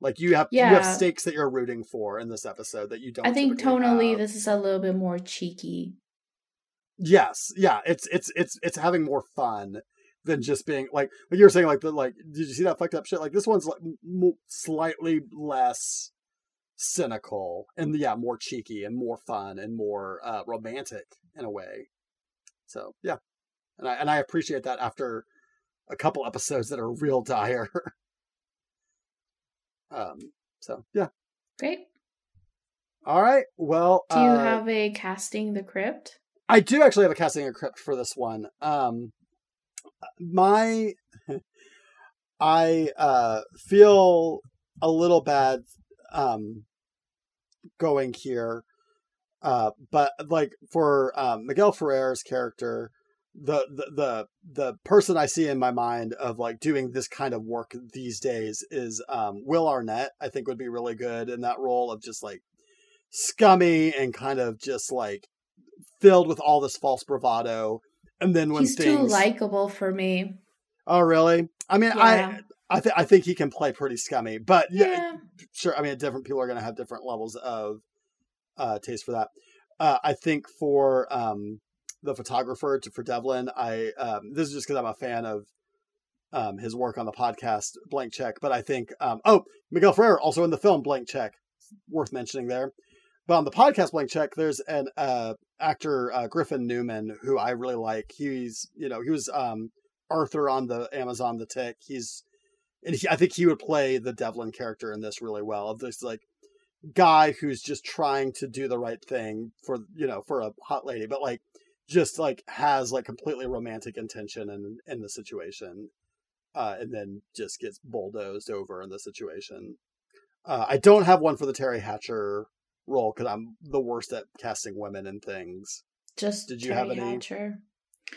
Like you have yeah. you have stakes that you're rooting for in this episode that you don't. I think tonally have. this is a little bit more cheeky. Yes, yeah, it's it's it's it's having more fun than just being like like you were saying like the like did you see that fucked up shit like this one's like m- slightly less cynical and yeah more cheeky and more fun and more uh, romantic in a way so yeah and i and i appreciate that after a couple episodes that are real dire. Um so yeah. Great. All right. Well do you uh, have a casting the crypt? I do actually have a casting a crypt for this one. Um my I uh, feel a little bad um, going here, uh, but like for um, Miguel Ferrer's character, the, the the the person I see in my mind of like doing this kind of work these days is um, Will Arnett. I think would be really good in that role of just like scummy and kind of just like filled with all this false bravado and then when he's things... too likable for me. Oh, really? I mean, yeah. I I think I think he can play pretty scummy, but yeah, yeah sure. I mean, different people are going to have different levels of uh, taste for that. Uh, I think for um, the photographer to, for Devlin, I um, this is just because I'm a fan of um, his work on the podcast Blank Check, but I think um, oh Miguel Ferrer also in the film Blank Check, worth mentioning there. But on the podcast Blank Check, there's an uh, actor uh, Griffin Newman who I really like. He's you know he was um, Arthur on the Amazon The Tick. He's and he, I think he would play the Devlin character in this really well. This like guy who's just trying to do the right thing for you know for a hot lady, but like just like has like completely romantic intention in in the situation, uh, and then just gets bulldozed over in the situation. Uh, I don't have one for the Teri Hatcher role because I'm the worst at casting women and things. Just did you Teri have any? Hatcher.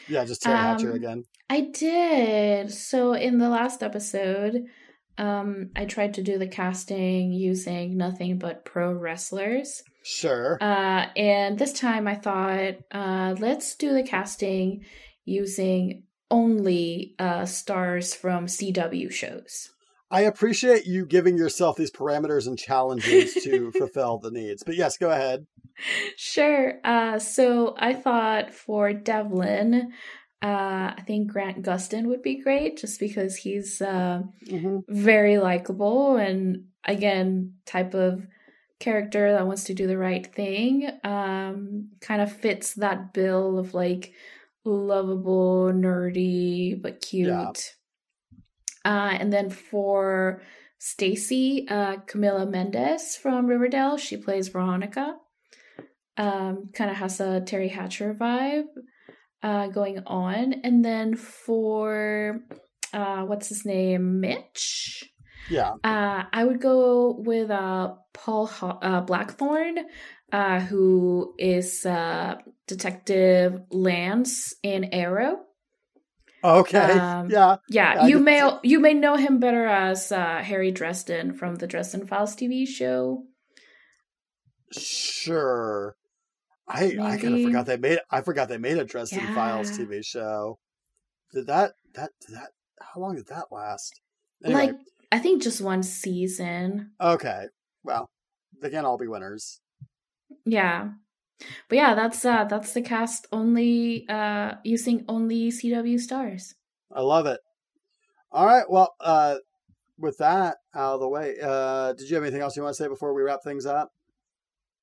Yeah, just Teri um, Hatcher again. I did. So in the last episode, um, I tried to do the casting using nothing but pro wrestlers. Sure. Uh, and this time I thought, uh, let's do the casting using only uh, stars from CW shows. I appreciate you giving yourself these parameters and challenges to fulfill the needs. But yes, go ahead. Sure. Uh, so I thought for Devlin, uh, I think Grant Gustin would be great just because he's uh, mm-hmm. very likable and, again, type of character that wants to do the right thing. Um, kind of fits that bill of like lovable, nerdy, but cute. Yeah. Uh, and then for Stacy, uh, Camila Mendes from Riverdale, she plays Veronica. Um, kind of has a Teri Hatcher vibe uh, going on. And then for uh, what's his name, Mitch. Yeah. Uh, I would go with uh, Paul Ho- uh, Blackthorne, uh, who is uh, Detective Lance in Arrow. Okay. Um, yeah. Yeah. you may you may know him better as uh, Harry Dresden from the Dresden Files TV show. Sure. I Maybe. I kind of forgot they made I forgot they made a Dresden yeah. Files TV show. Did that that did that how long did that last? Anyway. Like I think just one season. Okay. Well, they can all be winners. Yeah. But yeah, that's uh that's the cast only uh using only CW stars. I love it. All right, well, uh with that out of the way, uh did you have anything else you want to say before we wrap things up?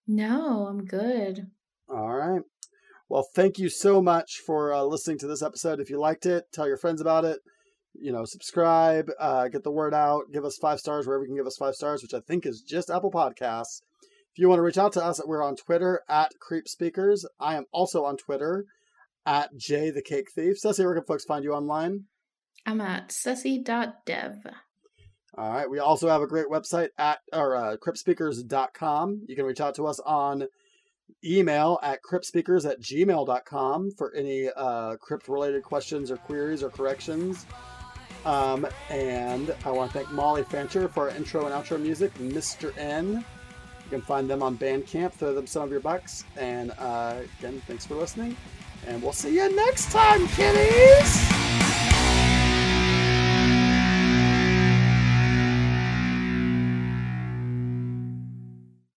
No, I'm good. All right. Well, thank you so much for uh, listening to this episode. If you liked it, tell your friends about it. You know, subscribe, uh, get the word out, give us five stars wherever you can give us five stars, which I think is just Apple Podcasts. If you want to reach out to us, we're on Twitter at Crypt Speakers. I am also on Twitter at Jay the Cake Thief. Ceci, where can folks find you online? I'm at ceci.dev. All right. We also have a great website at or uh, cryptspeakers.com. You can reach out to us on email at cryptspeakers at gmail.com for any uh, crypt related questions or queries or corrections. Um, and I want to thank Molly Fancher for our intro and outro music, Mr. N. You can find them on Bandcamp. Throw them some of your bucks. And uh, again, thanks for listening. And we'll see you next time, kiddies!